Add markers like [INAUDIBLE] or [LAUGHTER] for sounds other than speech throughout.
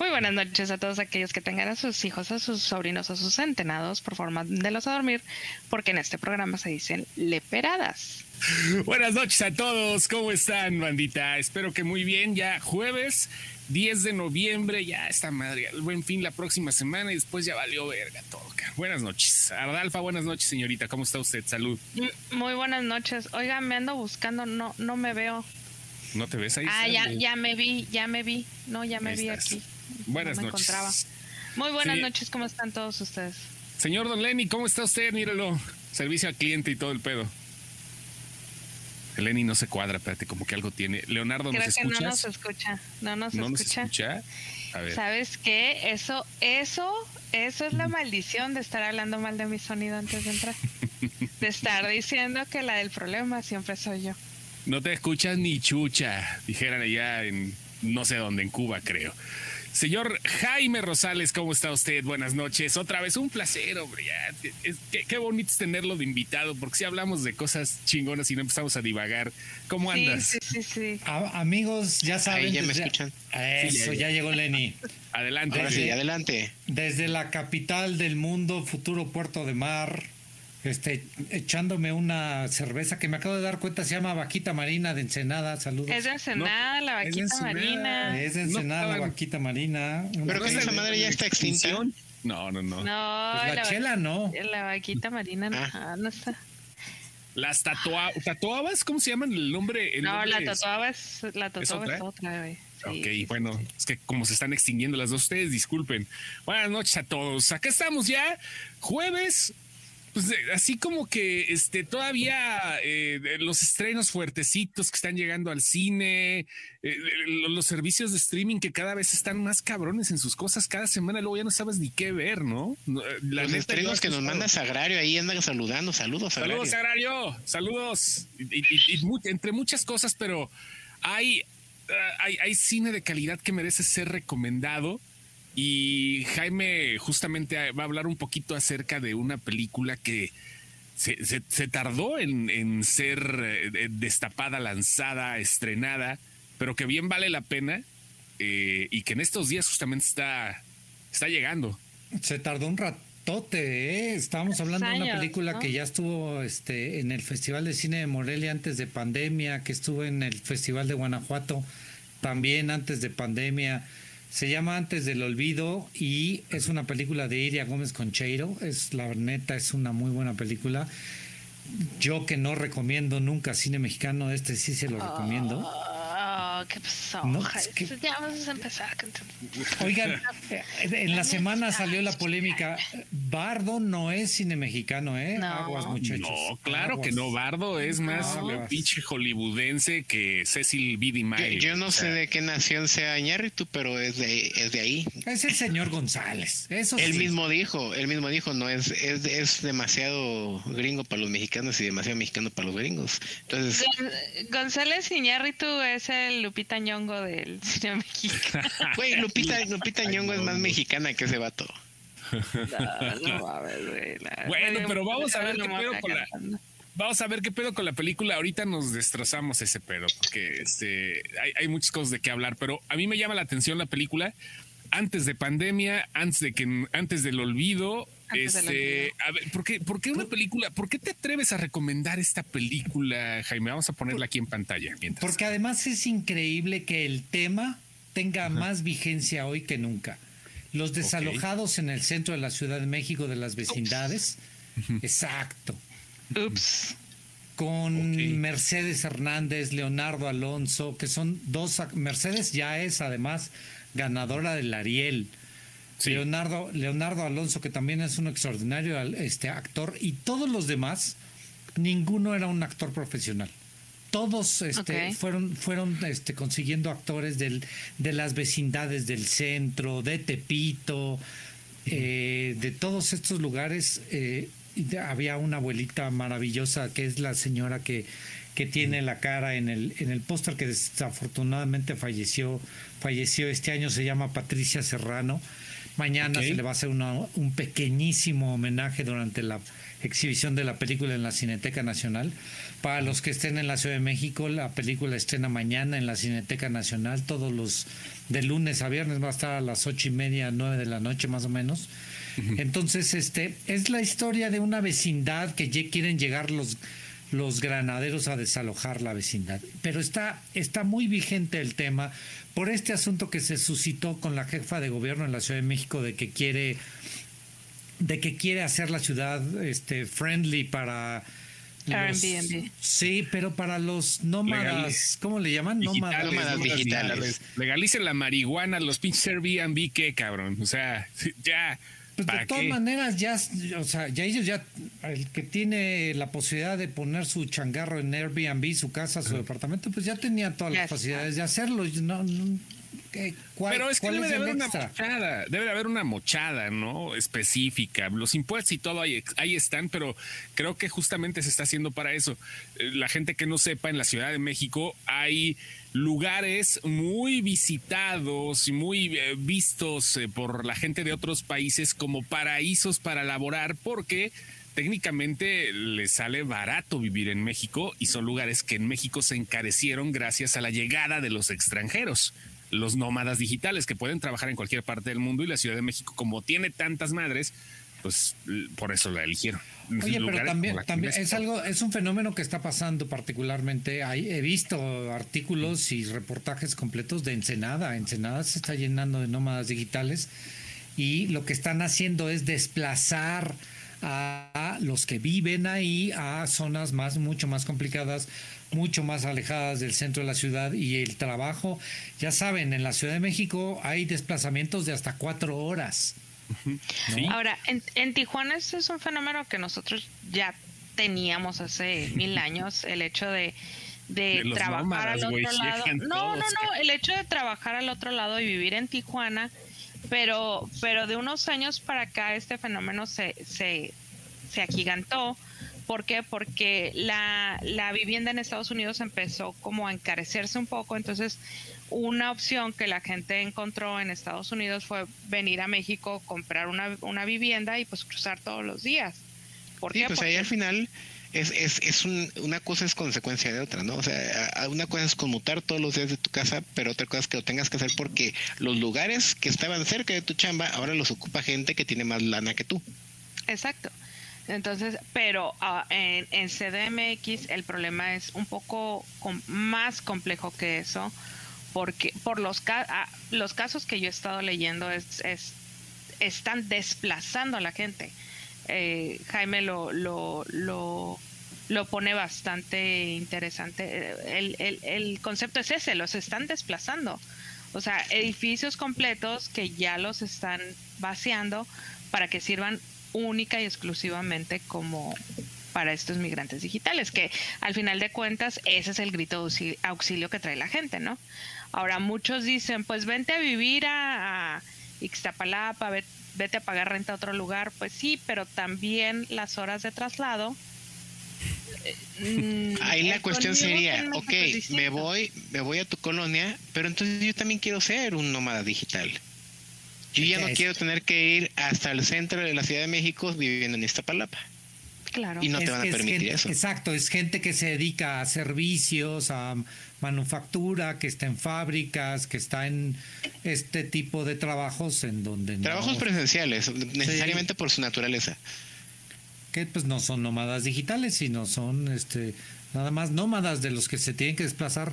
Muy buenas noches a todos aquellos que tengan a sus hijos, a sus sobrinos, a sus centenados por forma de los a dormir, porque en este programa se dicen leperadas. [LAUGHS] Buenas noches a todos, ¿cómo están, bandita? Espero que muy bien, ya jueves 10 de noviembre, ya está madre, el buen fin la próxima semana y después ya valió verga todo. Buenas noches. Ardalfa, buenas noches, señorita, ¿cómo está usted? Salud. Muy buenas noches. Oiga, me ando buscando, no, no me veo. ¿No te ves ahí? Ah, ya, ya me vi, ya me vi. No, ya me vi aquí. Buenas noches. Muy buenas noches, ¿cómo están todos ustedes? Señor Don Lenny, ¿cómo está usted? Míralo. Servicio al cliente y todo el pedo. El Lenny no se cuadra, espérate, como que algo tiene. Leonardo, ¿nos escuchas? No nos escucha. No nos ¿No escucha. Nos escucha? A ver. ¿Sabes qué? Eso, eso, eso es la maldición de estar hablando mal de mi sonido antes de entrar. de estar diciendo que la del problema siempre soy yo. No te escuchas ni chucha, dijeran allá en no sé dónde, en Cuba, creo. Señor Jaime Rosales, ¿cómo está usted? Buenas noches. Otra vez, un placer, hombre. qué, bonito es tenerlo de invitado, porque si hablamos de cosas chingonas y no empezamos a divagar. ¿Cómo andas? Sí, sí, sí. amigos, ya saben. Ahí ya me escuchan. Eso, ya, llegó Lenny. Adelante. sí, adelante. Desde la capital del mundo, futuro puerto de mar, este, echándome una cerveza que me acabo de dar cuenta, se llama Vaquita Marina de Ensenada. Saludos. Es de Ensenada, la Vaquita Marina. Es de Ensenada, la Vaquita Marina. Pero que esa madre ya está extinta. No, no, no. No, pues la, chela no. La Vaquita Marina no, ah. no está. Las tatuabas, ¿cómo se llaman el nombre? no, la tatuabas, la tatuabas es otra, güey. ok, bueno, es que como se están extinguiendo las dos ustedes, disculpen. Buenas noches a todos. Acá estamos ya, jueves pues eh, así como que este todavía eh, los estrenos fuertecitos que están llegando al cine, eh, los servicios de streaming que cada vez están más cabrones en sus cosas, cada semana luego ya no sabes ni qué ver, ¿no? los estrenos que nos manda Sagrario ahí andan saludando, saludos Sagrario. Saludos Sagrario, saludos. Y, entre muchas cosas, pero hay, hay, hay cine de calidad que merece ser recomendado y Jaime justamente va a hablar un poquito acerca de una película que se, tardó en, ser eh, destapada, lanzada, estrenada, pero que bien vale la pena eh, y que en estos días justamente está, está llegando. Se tardó un ratote, ¿eh? Estábamos hablando de una película que ya estuvo este, en el Festival de Cine de Morelia antes de pandemia, que estuvo en el Festival de Guanajuato también antes de pandemia se llama Antes del Olvido y es una película de Iria Gómez Concheiro. Es la neta, es una muy buena película. Yo que no recomiendo nunca cine mexicano, este sí se lo recomiendo. ¿Qué pasó? No, Ya vamos a empezar. Oigan, en la semana salió la polémica. Bardo no es cine mexicano, ¿eh? Aguas, muchachos. No, claro que no. Bardo es más pinche hollywoodense que Cecil B. DeMille. Yo, no sé de qué nación sea Iñárritu, pero es de, es de ahí. Es el señor González. Eso él mismo dijo, él mismo dijo, no es, es, es demasiado gringo para los mexicanos y demasiado mexicano para los gringos. Entonces, González Iñárritu es el Lupita Ñongo del [LAUGHS] cine mexicano. Güey, Lupita, Lupita Ñongo es más mexicana que ese vato. bueno, pero vamos a ver qué pedo con la. Vamos a ver qué pedo con la película. Ahorita nos destrozamos ese pedo, porque este, hay, hay muchas cosas de qué hablar, pero a mí me llama la atención la película antes de pandemia, antes de que antes del olvido, este, a ver, ¿por qué, ¿por qué, una película? ¿Por qué te atreves a recomendar esta película, Jaime? Vamos a ponerla aquí en pantalla. Porque además es increíble que el tema tenga más vigencia hoy que nunca. Los desalojados en el centro de la Ciudad de México, de las vecindades. [LAUGHS] Exacto. Ups. Con Mercedes Hernández, Leonardo Alonso, que son dos. Mercedes ya es además ganadora del Ariel. Leonardo, Leonardo Alonso, que también es un extraordinario este, actor, y todos los demás, ninguno era un actor profesional. Todos este, fueron, fueron este, consiguiendo actores del, de las vecindades del centro, de Tepito, eh, de todos estos lugares. Eh, había una abuelita maravillosa que es la señora que, que tiene la cara en el, en el póster que desafortunadamente falleció, falleció este año, se llama Patricia Serrano Mañana se le va a hacer un pequeñísimo homenaje durante la exhibición de la película en la Cineteca Nacional. Para los que estén en la Ciudad de México, la película estrena mañana en la Cineteca Nacional, todos los de lunes a viernes va a estar a las ocho y media, nueve de la noche más o menos. Entonces, este es la historia de una vecindad que quieren llegar los los granaderos a desalojar la vecindad. Pero está, está muy vigente el tema por este asunto que se suscitó con la jefa de gobierno en la Ciudad de México de que quiere de que quiere hacer la ciudad este friendly para Airbnb. Sí, pero para los nómadas, ¿cómo le llaman? nómadas, digitales. Legalicen la marihuana, los pinches Airbnb, ¿qué cabrón? O sea, [LAUGHS] ya. Pues de todas maneras, ya, o sea, ya ellos ya, el que tiene la posibilidad de poner su changarro en Airbnb, su casa, su departamento, pues ya tenía todas las facilidades de hacerlo. No, pero es que debe de haber una mochada, debe de haber una mochada, ¿no? Específica. Los impuestos y todo ahí, ahí están, pero creo que justamente se está haciendo para eso. Eh, la gente que no sepa, en la Ciudad de México hay lugares muy visitados y muy eh, vistos eh, por la gente de otros países como paraísos para laborar, porque técnicamente les sale barato vivir en México y son lugares que en México se encarecieron gracias a la llegada de los extranjeros los nómadas digitales que pueden trabajar en cualquier parte del mundo y la Ciudad de México, como tiene tantas madres, pues por eso la eligieron. Oye, pero también, también es algo, es un fenómeno que está pasando particularmente. he visto artículos y reportajes completos de Ensenada. Ensenada se está llenando de nómadas digitales y lo que están haciendo es desplazar a los que viven ahí a zonas más mucho más complicadas mucho más alejadas del centro de la ciudad y el trabajo, ya saben, en la Ciudad de México hay desplazamientos de hasta cuatro horas. Ahora, en, Tijuana eso es un fenómeno que nosotros ya teníamos hace mil años, el hecho de, de, trabajar al otro lado. No, no, no, el hecho de trabajar al otro lado y vivir en Tijuana, pero, pero de unos años para acá este fenómeno se, se, se agigantó ¿Por qué? Porque la, la vivienda en Estados Unidos empezó como a encarecerse un poco, entonces una opción que la gente encontró en Estados Unidos fue venir a México, comprar una, una vivienda y pues cruzar todos los días. ¿Por sí, pues ahí al final es, es, es una cosa es consecuencia de otra, ¿no? O sea, una cosa es conmutar todos los días de tu casa, pero otra cosa es que lo tengas que hacer porque los lugares que estaban cerca de tu chamba ahora los ocupa gente que tiene más lana que tú. Exacto. Entonces, pero ah, en, CDMX el problema es un poco más complejo que eso, porque por los, ah, los casos que yo he estado leyendo es, están desplazando a la gente. Eh, Jaime lo, lo, lo, lo, pone bastante interesante. El, el, el concepto es ese, los están desplazando. O sea, edificios completos que ya los están vaciando para que sirvan única y exclusivamente como para estos migrantes digitales, que al final de cuentas ese es el grito de auxilio que trae la gente, ¿no? Ahora muchos dicen, pues vente a vivir a, Ixtapalapa, vete a pagar renta a otro lugar, pues sí, pero también las horas de traslado. Eh, Ahí la cuestión sería, ok, me voy, me voy a tu colonia, pero entonces yo también quiero ser un nómada digital. Yo ya no quiero tener que ir hasta el centro de la Ciudad de México viviendo en Iztapalapa. Claro. Y no te van a permitir eso. Exacto, es gente que se dedica a servicios, a manufactura, que está en fábricas, que está en este tipo de trabajos en donde... Trabajos presenciales, necesariamente por su naturaleza. Que pues no son nómadas digitales, sino son este nada más nómadas de los que se tienen que desplazar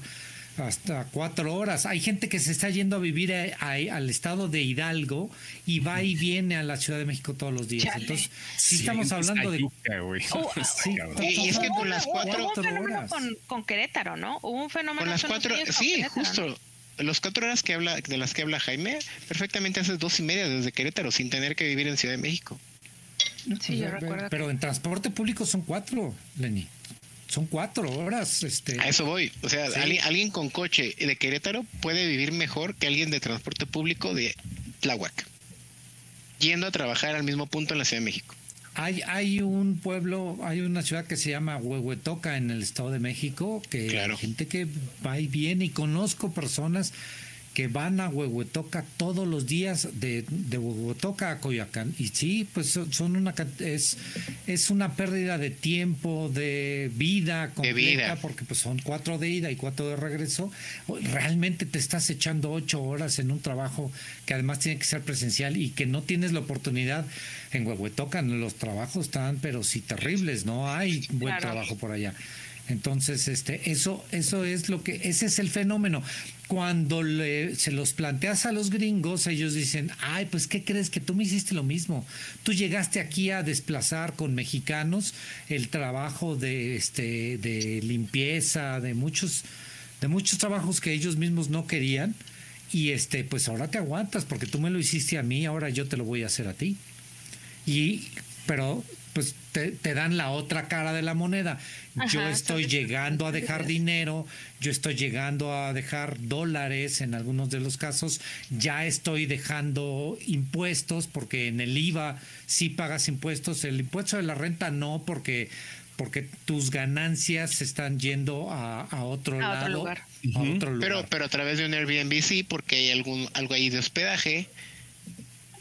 hasta cuatro horas. Hay gente que se está yendo a vivir al estado de Hidalgo y va y viene a la Ciudad de México todos los días. Entonces, sí, estamos hablando de... Oh, [LAUGHS] y es que con las cuatro hubo un fenómeno con, con, Querétaro, ¿no? Hubo un fenómeno con las cuatro, sí, justo. Los cuatro horas que habla, de las que habla Jaime, perfectamente haces dos y media desde Querétaro sin tener que vivir en Ciudad de México. Sí, yo recuerdo. Pero en transporte público son cuatro, Lenny son cuatro horas. Este. A eso voy. O sea, alguien, con coche de Querétaro puede vivir mejor que alguien de transporte público de Tláhuac, yendo a trabajar al mismo punto en la Ciudad de México. Hay, hay un pueblo, hay una ciudad que se llama Huehuetoca en el Estado de México, que hay gente que va y viene y conozco personas que van a Huehuetoca todos los días de, de Huehuetoca a Coyoacán. Y sí, pues son una es, es una pérdida de tiempo, de vida completa, porque pues son cuatro de ida y cuatro de regreso. Realmente te estás echando ocho horas en un trabajo que además tiene que ser presencial y que no tienes la oportunidad en Huehuetoca. Los trabajos están, pero sí terribles, no hay buen trabajo por allá. Entonces, este, eso, eso es lo que, ese es el fenómeno. Cuando se los planteas a los gringos, ellos dicen, ay, pues, ¿qué crees? Que tú me hiciste lo mismo. Tú llegaste aquí a desplazar con mexicanos el trabajo de, este, de limpieza, de muchos, de muchos trabajos que ellos mismos no querían. Y este, pues ahora te aguantas, porque tú me lo hiciste a mí, ahora yo te lo voy a hacer a ti. Y, pero pues te, dan la otra cara de la moneda. yo estoy llegando a dejar dinero, yo estoy llegando a dejar dólares en algunos de los casos, ya estoy dejando impuestos porque en el IVA sí pagas impuestos, el impuesto de la renta no porque porque tus ganancias se están yendo a, otro lado, lugar. a otro lugar. Pero, pero a través de un Airbnb sí, porque hay algún algo ahí de hospedaje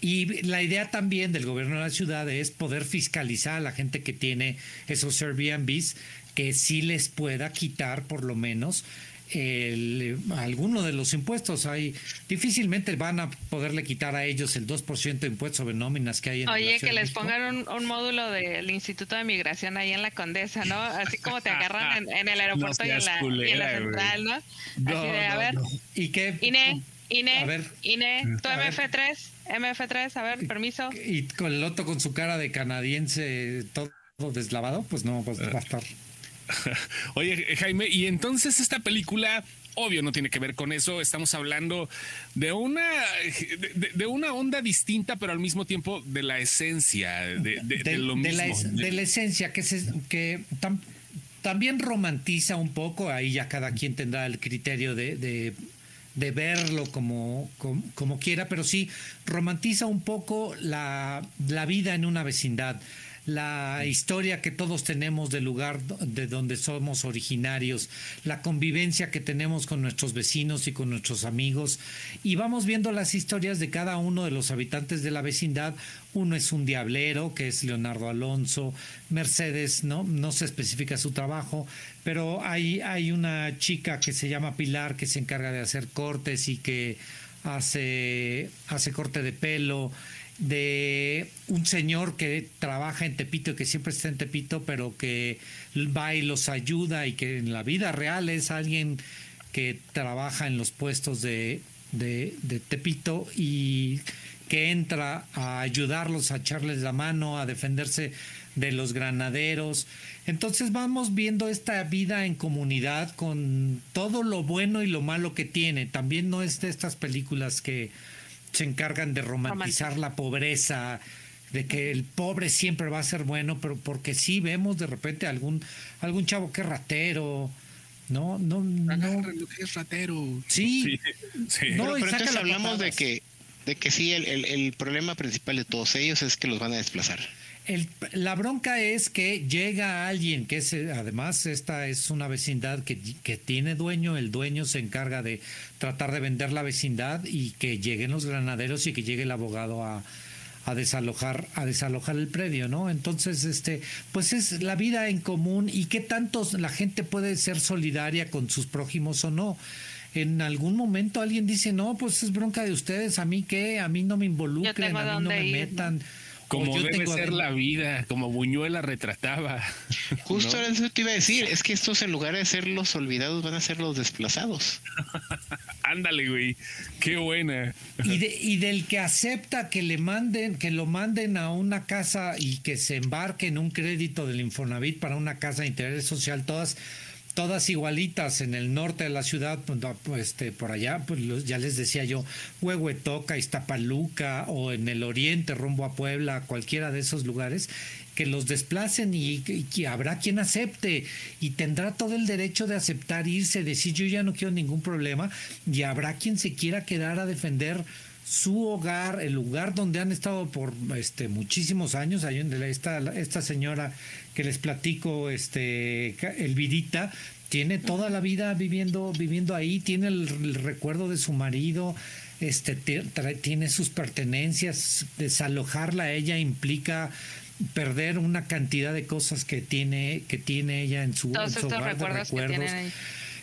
y la idea también del gobierno de la ciudad es poder fiscalizar a la gente que tiene esos Airbnbs, que sí les pueda quitar por lo menos el, alguno de los impuestos. Hay, difícilmente van a poderle quitar a ellos el 2% de impuestos sobre nóminas que hay en Oye, que les pongan un, módulo del Instituto de Migración ahí en la Condesa, ¿no? Así como te agarran en, el aeropuerto y, en la, central, ¿no? Así de, a ver. ¿Y qué? INE, INE, INE, tu MF3. MF3, a ver, permiso. Y con el otro con su cara de canadiense todo deslavado, pues no, pues va a estar. [LAUGHS] Oye, Jaime, y entonces esta película, obvio, no tiene que ver con eso. Estamos hablando de una, de, una onda distinta, pero al mismo tiempo de la esencia, de, lo mismo. de la esencia, que, se, que también romantiza un poco, ahí ya cada quien tendrá el criterio de de verlo como, como, quiera, pero sí romantiza un poco la, la vida en una vecindad la historia que todos tenemos del lugar de donde somos originarios, la convivencia que tenemos con nuestros vecinos y con nuestros amigos, y vamos viendo las historias de cada uno de los habitantes de la vecindad. Uno es un diablero, que es Leonardo Alonso, Mercedes, no, no se especifica su trabajo, pero hay, hay una chica que se llama Pilar que se encarga de hacer cortes y que hace, hace corte de pelo de un señor que trabaja en Tepito y que siempre está en Tepito, pero que va y los ayuda y que en la vida real es alguien que trabaja en los puestos de, de, Tepito y que entra a ayudarlos, a echarles la mano, a defenderse de los granaderos. Entonces vamos viendo esta vida en comunidad con todo lo bueno y lo malo que tiene. También no es de estas películas que se encargan de romantizar la pobreza, de que el pobre siempre va a ser bueno, pero porque sí vemos de repente algún algún chavo que es ratero, no, no, no. que es ratero. Sí. No, pero, entonces hablamos de que de que sí el, el, el problema principal de todos ellos es que los van a desplazar la bronca es que llega alguien, que es, además esta es una vecindad que, que, tiene dueño, el dueño se encarga de tratar de vender la vecindad y que lleguen los granaderos y que llegue el abogado a, a desalojar, a desalojar el predio, ¿no? Entonces, este, pues es la vida en común y qué tanto la gente puede ser solidaria con sus prójimos o no en algún momento alguien dice, no, pues es bronca de ustedes, a mí qué, a mí no me involucren, a mí no me metan. Como debe ser la vida, como Buñuela retrataba. [LAUGHS] Justo eso te iba a decir, es que estos en lugar de ser los olvidados van a ser los desplazados. [LAUGHS] Ándale, güey, qué buena. Y, y del que acepta que le manden, que lo manden a una casa y que se embarque en un crédito del Infonavit para una casa de interés social, todas todas igualitas en el norte de la ciudad, pues, pues, este, por allá, pues ya les decía yo, Huehuetoca, Iztapaluca o en el oriente rumbo a Puebla, cualquiera de esos lugares, que los desplacen y, que habrá quien acepte y tendrá todo el derecho de aceptar irse, decir yo ya no quiero ningún problema y habrá quien se quiera quedar a defender su hogar, el lugar donde han estado por este muchísimos años, hay esta, esta señora que les platico, este, Elvidita, tiene toda la vida viviendo, viviendo ahí, tiene el, recuerdo de su marido, este, tiene sus pertenencias, desalojarla a ella implica perder una cantidad de cosas que tiene, que tiene ella en su, Todos estos recuerdos.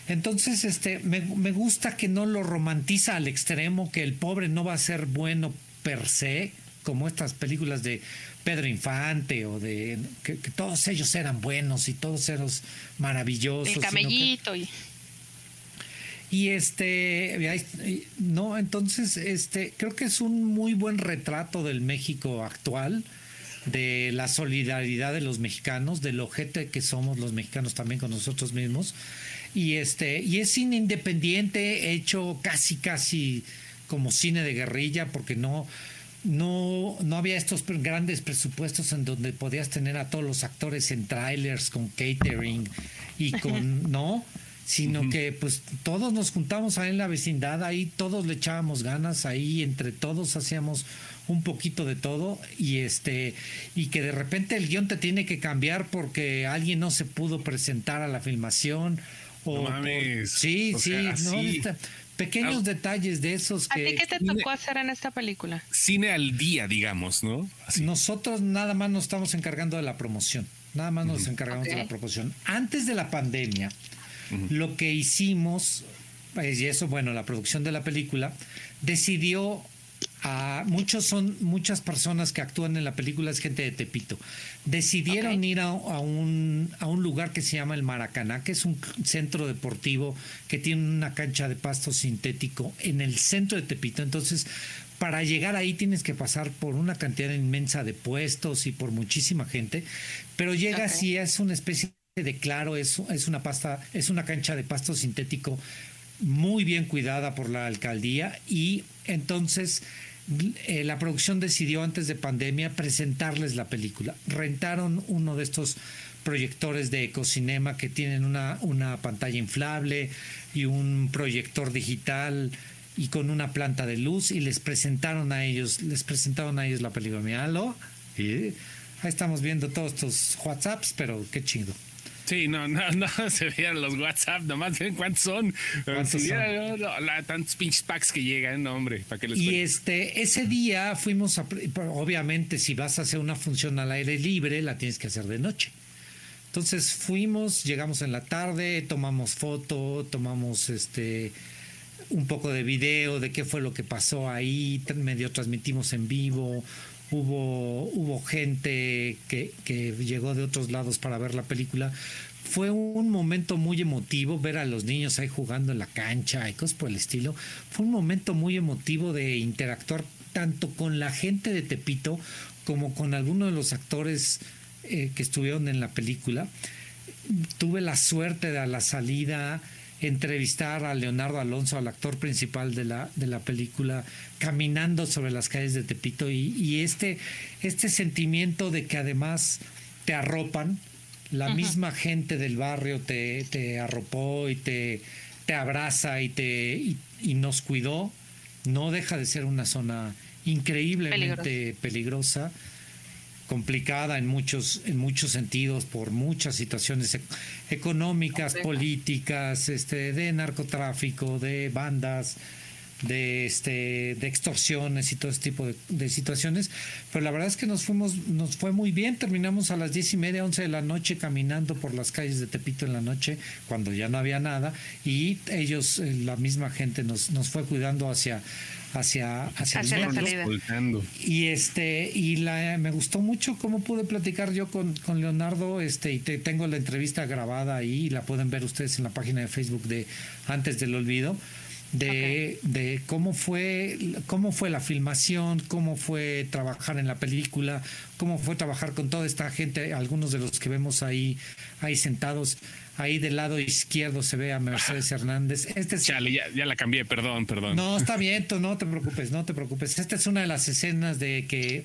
Entonces, este, me, me gusta que no lo romantiza al extremo, que el pobre no va a ser bueno per se, como estas películas de Pedro Infante o de que, todos ellos eran buenos y todos eran maravillosos. El camellito y este no entonces este creo que es un muy buen retrato del México actual de la solidaridad de los mexicanos del ojete que somos los mexicanos también con nosotros mismos y este y es cine independiente hecho casi casi como cine de guerrilla porque no no, no había estos grandes presupuestos en donde podías tener a todos los actores en trailers con catering y con, [LAUGHS] ¿no? Sino que pues todos nos juntamos ahí en la vecindad, ahí todos le echábamos ganas, ahí entre todos hacíamos un poquito de todo y este y que de repente el guion te tiene que cambiar porque alguien no se pudo presentar a la filmación o sí, sí, no, pequeños detalles de esos que... ¿A ti qué te tocó hacer en esta película? Cine al día, digamos, ¿no? Nosotros nada más nos estamos encargando de la promoción, nada más nos encargamos de la promoción. Antes de la pandemia, lo que hicimos, pues, y eso, bueno, la producción de la película, decidió muchos son muchas personas que actúan en la película es gente de Tepito. Decidieron ir a, un, a un lugar que se llama el Maracaná, que es un centro deportivo que tiene una cancha de pasto sintético en el centro de Tepito. Entonces, para llegar ahí tienes que pasar por una cantidad inmensa de puestos y por muchísima gente, pero llegas y es una especie de claro, es, es una pasta, es una cancha de pasto sintético muy bien cuidada por la alcaldía y entonces eh, la producción decidió antes de pandemia presentarles la película. Rentaron uno de estos proyectores de ecocinema que tienen una, una pantalla inflable y un proyector digital y con una planta de luz y les presentaron a ellos, les presentaron a ellos la película. Míralo. Y ahí estamos viendo todos estos WhatsApps, pero qué chido. Sí, no, no, [LAUGHS] no se veían los WhatsApp, nomás ven cuántos son. ¿Cuántos son? la, tantos pinches packs que llegan, no, hombre, para que les Y este, ese día fuimos a, obviamente, si vas a hacer una función al aire libre, la tienes que hacer de noche. Entonces fuimos, llegamos en la tarde, tomamos foto, tomamos este un poco de video de qué fue lo que pasó ahí, medio transmitimos en vivo, hubo, hubo gente que, que llegó de otros lados para ver la película. Fue un momento muy emotivo ver a los niños ahí jugando en la cancha y cosas por el estilo. Fue un momento muy emotivo de interactuar tanto con la gente de Tepito como con algunos de los actores eh, que estuvieron en la película. Tuve la suerte de a la salida entrevistar a Leonardo Alonso, al actor principal de la, de la película, caminando sobre las calles de Tepito. Y, este, este sentimiento de que además te arropan, la misma gente del barrio te, te arropó y te, te abraza y, te, y, nos cuidó, no deja de ser una zona increíblemente peligrosa complicada en muchos, en muchos sentidos por muchas situaciones económicas, políticas, este, de narcotráfico, de bandas, de este, de extorsiones y todo ese tipo de, situaciones. Pero la verdad es que nos fuimos, nos fue muy bien. Terminamos a las diez y media, once de la noche caminando por las calles de Tepito en la noche, cuando ya no había nada, y ellos, eh, la misma gente, nos, nos fue cuidando hacia hacia, hacia, la salida. Y este, y la, me gustó mucho cómo pude platicar yo con, con Leonardo, este, y te, tengo la entrevista grabada ahí, y la pueden ver ustedes en la página de Facebook de Antes del Olvido. De, de, cómo fue cómo fue la filmación, cómo fue trabajar en la película, cómo fue trabajar con toda esta gente, algunos de los que vemos ahí, ahí sentados. Ahí del lado izquierdo se ve a Mercedes Hernández. Este Chale, ya, la cambié, perdón, perdón. No, está [LAUGHS] bien, no te preocupes, no te preocupes. Esta es una de las escenas de que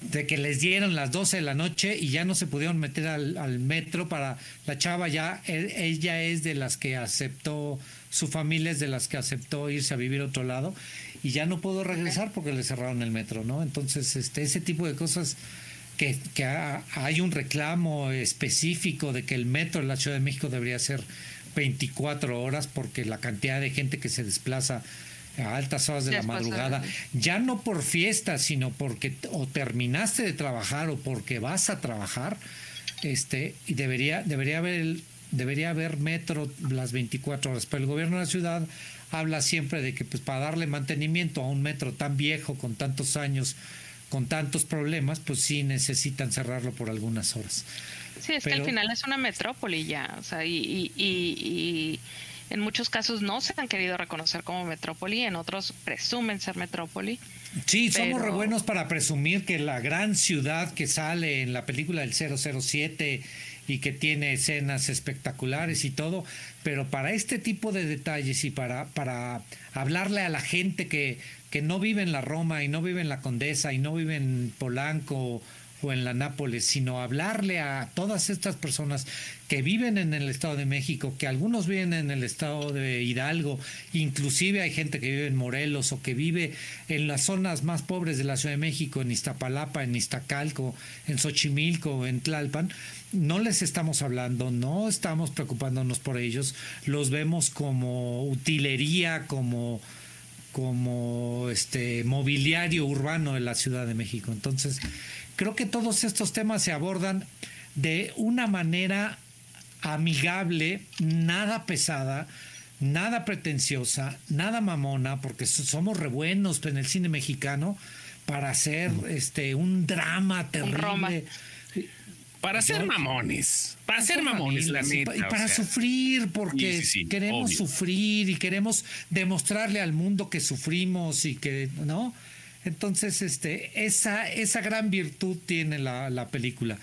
de que les dieron las 12 de la noche y ya no se pudieron meter al, metro para la chava ya e, ella es de las que aceptó su familia es de las que aceptó irse a vivir a otro lado y ya no pudo regresar porque le cerraron el metro no entonces este ese tipo de cosas que, que hay un reclamo específico de que el metro de la Ciudad de México debería ser 24 horas porque la cantidad de gente que se desplaza a altas horas de la madrugada, ya no por fiesta, sino porque o terminaste de trabajar o porque vas a trabajar, este, y debería, debería haber debería haber metro las 24 horas. Pero el gobierno de la ciudad habla siempre de que pues para darle mantenimiento a un metro tan viejo, con tantos años, con tantos problemas, pues sí necesitan cerrarlo por algunas horas. Sí, es que al final es una metrópoli ya, o sea, y, y, en muchos casos no se han querido reconocer como metrópoli, en otros presumen ser metrópoli. Sí, somos re buenos para presumir que la gran ciudad que sale en la película del 007 y que tiene escenas espectaculares y todo, pero para este tipo de detalles y para, para hablarle a la gente que, que no vive en la Roma y no vive en la Condesa y no vive en Polanco o en la Nápoles, sino hablarle a todas estas personas que viven en el Estado de México, que algunos viven en el Estado de Hidalgo, inclusive hay gente que vive en Morelos o que vive en las zonas más pobres de la Ciudad de México, en Iztapalapa, en Iztacalco, en Xochimilco, en Tlalpan, no les estamos hablando, no estamos preocupándonos por ellos, los vemos como utilería, como como este mobiliario urbano de la Ciudad de México. Entonces, Creo que todos estos temas se abordan de una manera amigable, nada pesada, nada pretenciosa, nada mamona, porque somos re buenos en el cine mexicano para hacer este un drama terrible. Para ser mamones, para ser mamones, la neta. Y para sufrir, porque queremos sufrir y queremos demostrarle al mundo que sufrimos y que, ¿no? Entonces, este, esa, esa gran virtud tiene la, la película.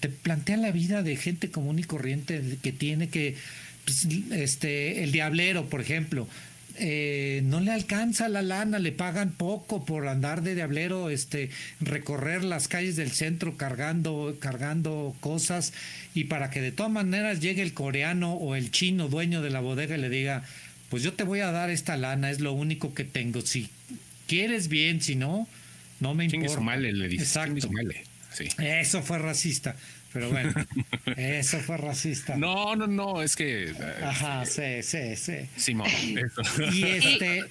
Te plantea la vida de gente común y corriente que tiene que, pues, este, el diablero, por ejemplo, eh, no le alcanza la lana, le pagan poco por andar de diablero, este, recorrer las calles del centro cargando, cargando cosas y para que de todas maneras llegue el coreano o el chino dueño de la bodega y le diga, pues yo te voy a dar esta lana, es lo único que tengo. Si quieres bien, si no, no me importa. Male, le dice. Exacto. Sí. Eso fue racista. Pero bueno, eso fue racista. No, no, no, es que. Ajá, sí, sí, sí. Simón, eso. Y este.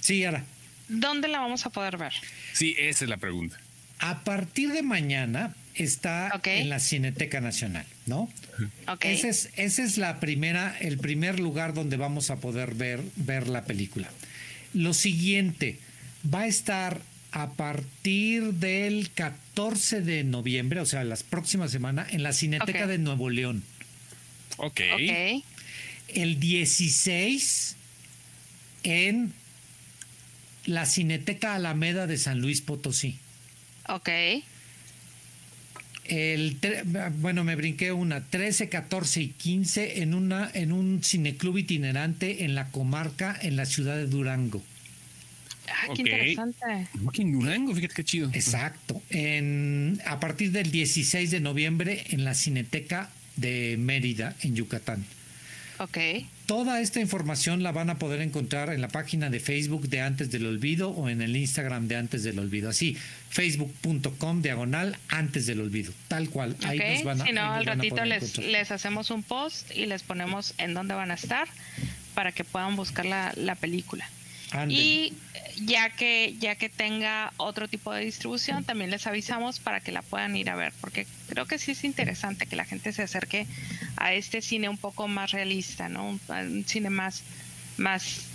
Sí, ahora. ¿Dónde la vamos a poder ver? Sí, esa es la pregunta. A partir de mañana está en la Cineteca Nacional, ¿no? Okay. Ese es, ese es la primera, el primer lugar donde vamos a poder ver, ver la película. Lo siguiente, va a estar a partir del 14 de noviembre, o sea, la próxima semana, en la Cineteca de Nuevo León. Ok. El 16 en la Cineteca Alameda de San Luis Potosí. Ok. El bueno, me brinqué una 13, 14 y 15 en una en un cineclub itinerante en la comarca en la ciudad de Durango. Ah, qué interesante. en Durango, fíjate qué chido. Exacto. En, a partir del 16 de noviembre en la Cineteca de Mérida, en Yucatán. Ok. Toda esta información la van a poder encontrar en la página de Facebook de Antes del Olvido o en el Instagram de Antes del Olvido. Así, facebook.com diagonal Antes del Olvido. Tal cual. Ahí nos van a Si no, al ratito les, les, hacemos un post y les ponemos en dónde van a estar para que puedan buscar la, la película. Y ya que ya que tenga otro tipo de distribución, también les avisamos para que la puedan ir a ver, porque creo que sí es interesante que la gente se acerque a este cine un poco más realista, ¿no? Un, cine más más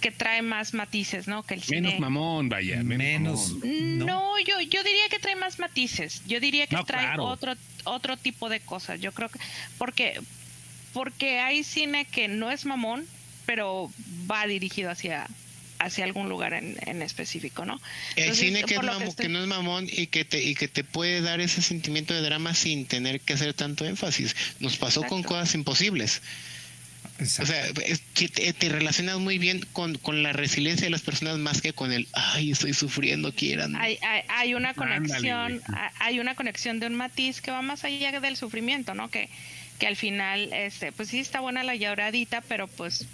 que trae más matices, ¿no? Que el cine... Menos mamón, vaya, menos. ¿no? yo yo diría que trae más matices. Yo diría que trae otro otro tipo de cosas. Yo creo que porque porque hay cine que no es mamón, pero va dirigido hacia hacia algún lugar en, en específico, ¿no? El cine que, que, no es mamón y que te y que te puede dar ese sentimiento de drama sin tener que hacer tanto énfasis. Nos pasó con cosas imposibles. O sea, te, relacionas muy bien con, con, la resiliencia de las personas más que con el, ay, estoy sufriendo, quieran. Hay, hay, hay una conexión, hay una conexión de un matiz que va más allá del sufrimiento, ¿no? Que, que al final, este, pues sí está buena la lloradita, pero pues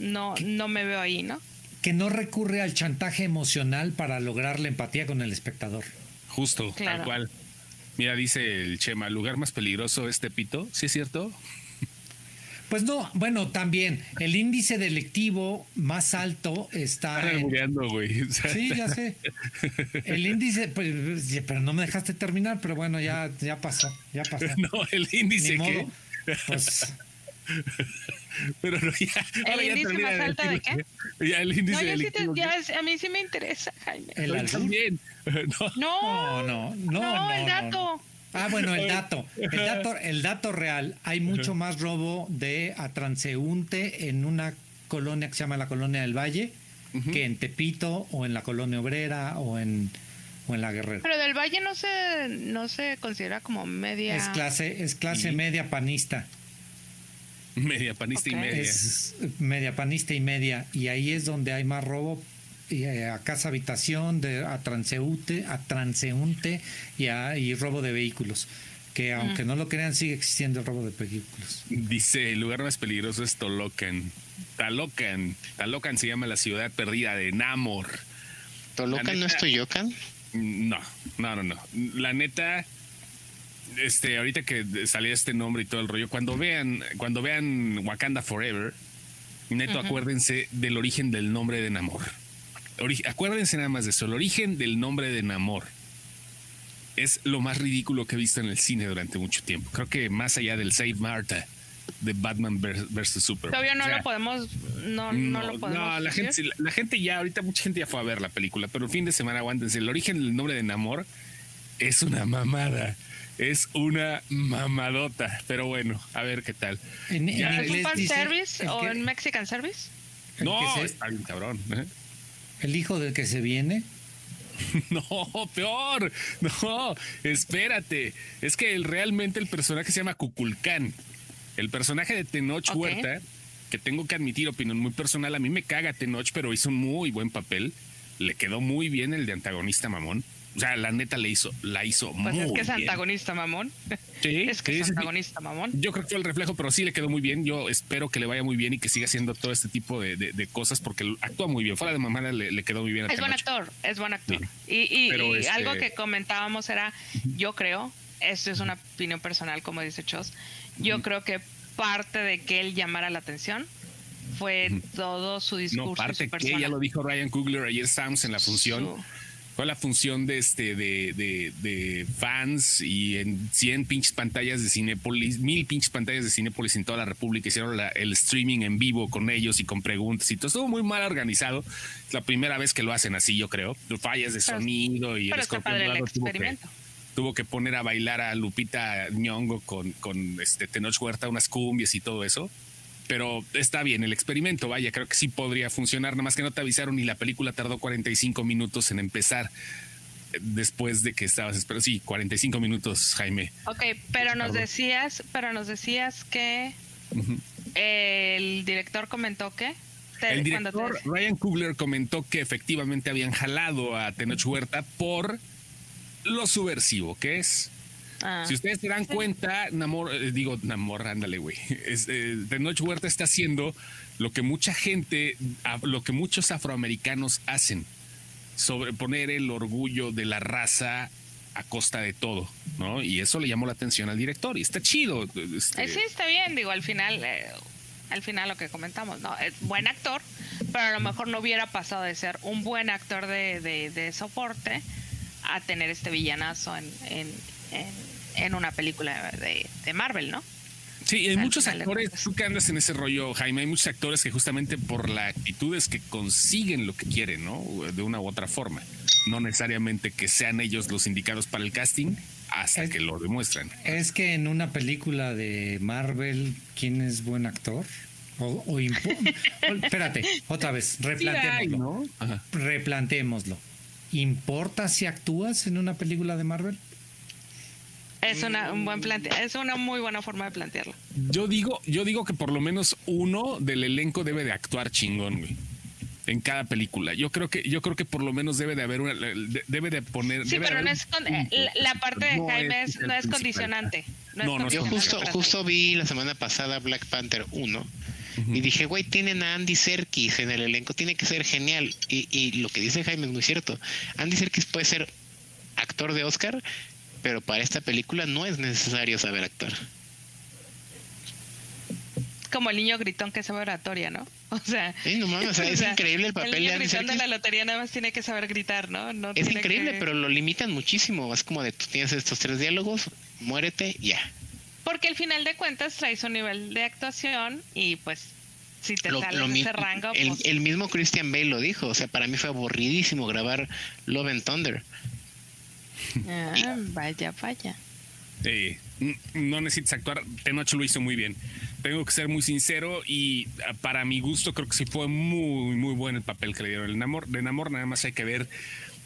no, no me veo ahí, ¿no? Que no recurre al chantaje emocional para lograr la empatía con el espectador. justo, tal cual. Mira, dice el Chema, lugar más peligroso es Tepito, ¿sí es cierto? Pues no, bueno, también el índice delictivo más alto está. güey. sí, ya sé. El índice, pues, pero no me dejaste terminar, pero bueno, ya, ya pasó, ya pasó. [LAUGHS] No, el índice que. Pues. [LAUGHS] Pero no, ya. ¿El índice más alto de qué? Ya, el índice no, ya, a mí sí me interesa, Jaime. ¿El también. [LAUGHS] No, no, no, no. No, el dato. Ah, bueno, el dato. El dato, [LAUGHS] el dato real. Hay mucho más robo de a transeúnte en una colonia que se llama la Colonia del Valle que en Tepito o en la Colonia Obrera o en, o en la Guerrera. Pero del Valle no se, no se considera como media. Es clase, es clase media panista. [LAUGHS] Media panista y media. Es media panista y media. Y ahí es donde hay más robo eh, a casa habitación, de, a transeúnte, a transeúnte y, a, y robo de vehículos. Que aunque no lo crean, sigue existiendo el robo de vehículos. Dice, el lugar más peligroso es Tolocan. Talocan. Talocan se llama la ciudad perdida de Namor. ¿Tolocan no es Toyocan? No, no, no, no. La neta, este, ahorita que salía este nombre y todo el rollo, cuando vean, cuando vean Wakanda Forever, neto, acuérdense del origen del nombre de Namor acuérdense nada más de eso, el origen del nombre de Namor es lo más ridículo que he visto en el cine durante mucho tiempo. Creo que más allá del Save Martha de Batman vs Superman. Todavía no lo podemos, no, no, lo podemos. No, la gente, la, gente ya, ahorita mucha gente ya fue a ver la película, pero el fin de semana aguántense. El origen del nombre de Namor es una mamada. Es una mamadota, pero bueno, a ver qué tal. ¿En, ¿Es fan service o en Mexican service? No, está bien cabrón. ¿eh? ¿El hijo del que se viene? [LAUGHS] No, peor. No, espérate. Es que realmente el personaje se llama Cuculcán. El personaje de Tenoch Huerta, que tengo que admitir opinión muy personal, a mí me caga Tenoch, pero hizo un muy buen papel. Le quedó muy bien el de antagonista mamón. O sea, la neta le hizo, la hizo pues muy es que es antagonista mamón. Sí, [LAUGHS] es que es antagonista mamón. Yo creo que fue el reflejo, pero sí le quedó muy bien. Yo espero que le vaya muy bien y que siga haciendo todo este tipo de, cosas porque actúa muy bien. Fuera de mamá le, quedó muy bien. es buen actor, es buen actor. Y, este algo que comentábamos era, yo creo, esto es una opinión personal, como dice Chos, yo creo que parte de que él llamara la atención fue todo su discurso. No, parte que ya lo dijo Ryan Coogler ayer Sams en la función la función de este de, de, fans y en 100 pinches pantallas de Cinépolis, mil pinches pantallas de Cinépolis en toda la República. Hicieron el streaming en vivo con ellos y con preguntas y todo. Estuvo muy mal organizado. Es la primera vez que lo hacen así, yo creo. Fallas de sonido y el tuvo que, tuvo que poner a bailar a Lupita Ñongo con, con este Tenoch Huerta unas cumbias y todo eso pero está bien el experimento, vaya, creo que sí podría funcionar, nada más que no te avisaron y la película tardó 45 minutos en empezar después de que estabas esperando. Sí, 45 minutos, Jaime. Ok, pero nos decías, pero nos decías que el director comentó que el director Ryan Coogler comentó que efectivamente habían jalado a Tenoch Huerta por lo subversivo que es. Ah. si ustedes se dan cuenta, Namor, eh, digo, Namor, ándale, güey. Eh, de Noche Huerta está haciendo lo que mucha gente, lo que muchos afroamericanos hacen, sobreponer el orgullo de la raza a costa de todo, ¿no? Y eso le llamó la atención al director y está chido. Este sí, está bien, digo, al final, al final lo que comentamos, ¿no? Es buen actor, pero a lo mejor no hubiera pasado de ser un buen actor de, de, soporte a tener este villanazo en, en en una película de, Marvel, ¿no? Sí, hay muchos actores, tú que andas en ese rollo, Jaime, hay muchos actores que justamente por la actitud es que consiguen lo que quieren, ¿no? De una u otra forma. No necesariamente que sean ellos los indicados para el casting hasta que lo demuestran. Es que en una película de Marvel, ¿quién es buen actor? O, o [LAUGHS] espérate, otra vez, replanteémoslo. replanteémoslo. ¿Importa si actúas en una película de Marvel? Es una, un buen plante es una muy buena forma de plantearlo. Yo digo, yo digo que por lo menos uno del elenco debe de actuar chingón, güey. En cada película. Yo creo que, yo creo que por lo menos debe de haber una, debe de poner. Sí, pero no es la parte de Jaime no es condicionante. No, no, yo justo, justo vi la semana pasada Black Panther 1 y dije, güey, tienen a Andy Serkis en el elenco, tiene que ser genial. Y, y lo que dice Jaime es muy cierto. Andy Serkis puede ser actor de Oscar, pero para esta película no es necesario saber actuar. Como el niño gritón que sabe oratoria, ¿no? [LAUGHS] O sea, no mames, [LAUGHS] es increíble el papel el niño gritón de la lotería nada más tiene que saber gritar, ¿no? no es increíble, pero lo limitan muchísimo. Es como de tú tienes estos tres diálogos, muérete, ya. Porque al final de cuentas traes un nivel de actuación y pues si te sale ese rango. El, pues el, mismo Christian Bale lo dijo, o sea, para mí fue aburridísimo grabar Love and Thunder. Ah, vaya, vaya. Sí, no necesitas actuar. Tenoch lo hizo muy bien. Tengo que ser muy sincero y ah, para mi gusto creo que sí fue muy, muy bueno el papel que le dieron. El Namor, de Namor nada más hay que ver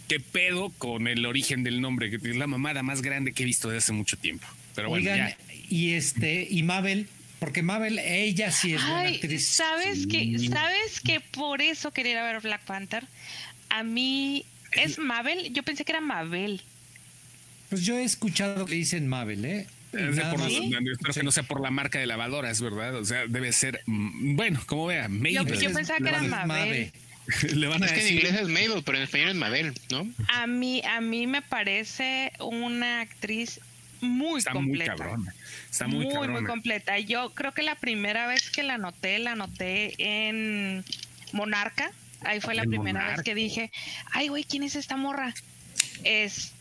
qué pedo con el origen del nombre, que es la mamada más grande que he visto desde hace mucho tiempo. Pero bueno, ya. y este, y Mabel, porque Mabel, ella sí es buena actriz. ¿Sabes que ¿Sabes que por eso quería ir a ver Black Panther? A mí, ¿es Mabel? Yo pensé que era Mabel. Pues yo he escuchado que dicen Mabel, ¿eh? espero que no sea por la marca de lavadoras, ¿verdad? O sea, debe ser, mm, bueno, como vea, Mabel. Yo, pensaba que era Mabel. [LAUGHS] Le van a es que en inglés es Mabel, pero en español es Mabel, ¿no? A mí, a mí me parece una actriz muy Está completa. Muy cabrona. Está muy, muy, muy completa. Yo creo que la primera vez que la noté, la noté en Monarca. Ahí fue la primera vez que dije, ay, güey, ¿quién es esta morra?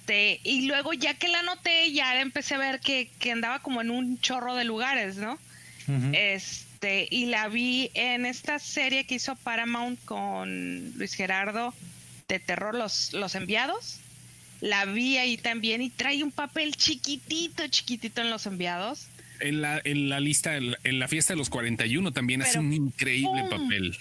Este, y luego ya que la noté, ya empecé a ver que, que andaba como en un chorro de lugares, ¿no? Este, y la vi en esta serie que hizo Paramount con Luis Gerardo de terror, Los, los Enviados. La vi ahí también y trae un papel chiquitito, chiquitito en Los Enviados. En la, en la lista, en la fiesta de los 41 también hace un increíble papel.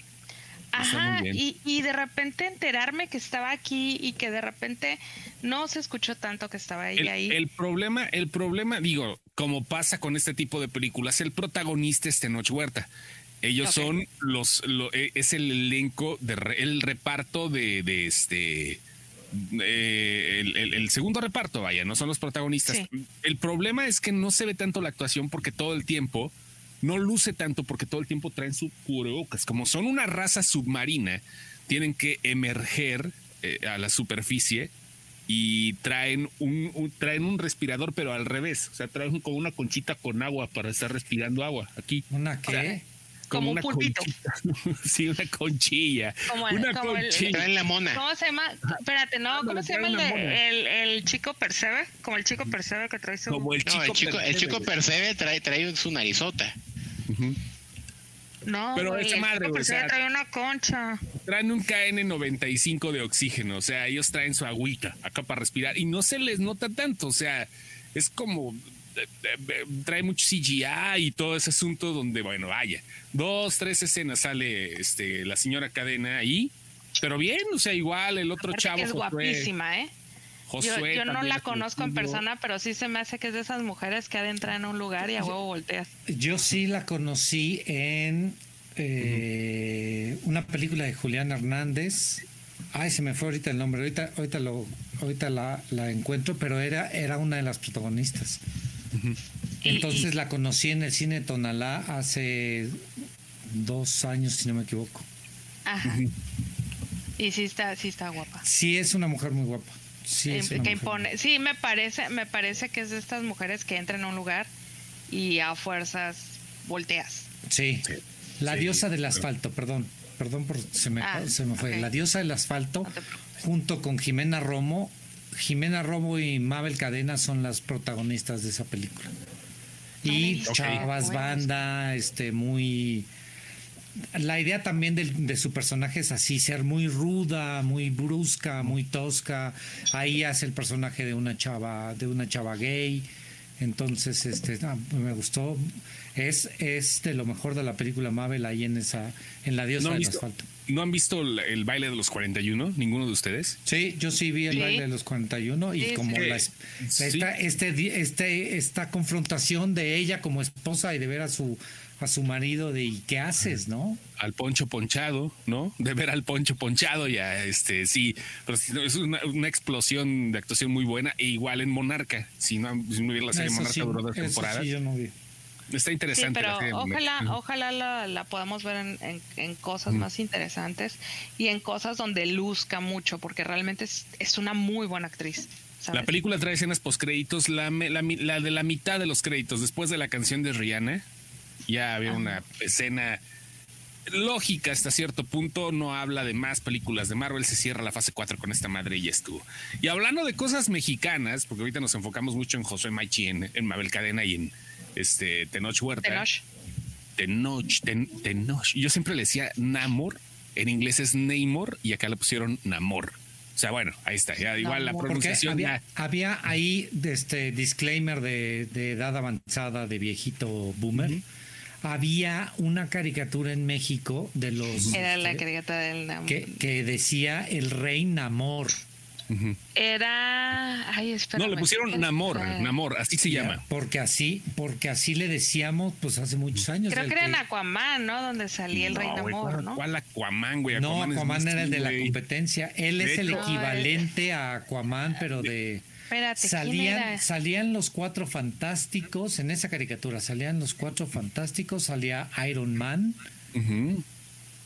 Ajá, y, y, de repente enterarme que estaba aquí y que de repente no se escuchó tanto que estaba ella ahí. El problema, el problema, digo, como pasa con este tipo de películas, el protagonista es Tenoch Huerta. Ellos son los, e, es el elenco, de, el reparto de, de este, eh, el, segundo reparto, vaya, no son los protagonistas. El problema es que no se ve tanto la actuación porque todo el tiempo no luce tanto porque todo el tiempo traen su cubrebocas. Como son una raza submarina, tienen que emerger eh, a la superficie y traen un, traen un respirador, pero al revés. O sea, traen como una conchita con agua para estar respirando agua aquí. ¿Una qué? como, un pulpito. [LAUGHS] sí, una conchilla. Como una conchilla. en la mona. ¿Cómo se llama? Espérate, no, ¿cómo se llama el, el, chico Percebe? Como el chico Percebe que trae su. Como el chico, no, el chico, Percebe, el chico Percebe trae, trae su narizota. No, pero esa madre, o sea, trae una concha. Traen un KN95 de oxígeno, o sea, ellos traen su agüita acá para respirar y no se les nota tanto, o sea, es como eh, eh, trae mucho CGI y todo ese asunto donde, bueno, vaya, dos, tres escenas sale este la señora Cadena ahí, pero bien, o sea, igual el otro chavo. es guapísima, ¿eh? Yo, no la conozco en persona, pero sí se me hace que es de esas mujeres que adentran en un lugar y a huevo volteas. Yo sí la conocí en eh, una película de Julián Hernández. Ay, se me fue ahorita el nombre. Ahorita, ahorita lo, ahorita la, encuentro, pero era, era una de las protagonistas. Entonces la conocí en el cine Tonalá hace dos años, si no me equivoco. Ajá. Y sí está, sí está guapa. Sí es una mujer muy guapa. Sí, que impone. Sí, me parece, me parece que es de estas mujeres que entran a un lugar y a fuerzas volteas. Sí. La diosa del asfalto, perdón. Perdón por se me, ah, se me fue. La diosa del asfalto junto con Jimena Romo. Jimena Romo y Mabel Cadena son las protagonistas de esa película. Y Chavas Banda, este muy la idea también de, su personaje es así, ser muy ruda, muy brusca, muy tosca. Ahí hace el personaje de una chava, de una chava gay. Entonces, este, ah, me gustó. Es, es de lo mejor de la película Mabel ahí en esa, en la diosa del asfalto. ¿No han visto el, baile de los 41? ¿Ninguno de ustedes? Sí, yo sí vi el baile de los 41 y como la, esta, este, este, esta confrontación de ella como esposa y de ver a su a su marido de ¿y qué haces, no? Al poncho ponchado, ¿no? De ver al poncho ponchado ya, este, sí, pero es una, explosión de actuación muy buena e igual en Monarca, si no, si no la serie Monarca duró dos temporadas. Sí, yo no vi. Está interesante. Sí, pero ojalá, ojalá la, podamos ver en, cosas más interesantes y en cosas donde luzca mucho, porque realmente es, una muy buena actriz. La película trae escenas postcréditos, la, la, la de la mitad de los créditos, después de la canción de Rihanna, ya había una escena lógica hasta cierto punto, no habla de más películas de Marvel, se cierra la fase 4 con esta madre y ya estuvo. Y hablando de cosas mexicanas, porque ahorita nos enfocamos mucho en José Maichi, en, en Mabel Cadena y en este Tenoch Huerta. Tenoch. Tenoch, Tenoch. Yo siempre le decía Namor, en inglés es Neymor y acá le pusieron Namor. O sea, bueno, ahí está. Ya, igual la pronunciación. Había, había, ahí este disclaimer de, edad avanzada de viejito boomer había una caricatura en México de los... Era la este, caricatura del Namor. Que, decía el rey Namor. Era. Ay, no, le pusieron Namor, Namor, así se llama. Porque así, porque así le decíamos, pues hace muchos años. Creo que era en Aquaman, ¿no? Donde salía el Rey Namor, ¿no? ¿Cuál Aquaman, güey? no, Aquaman era el de la competencia. Él es el equivalente a Aquaman, pero de. Espérate, salían, salían los cuatro fantásticos en esa caricatura. Salían los cuatro fantásticos, salía Iron Man,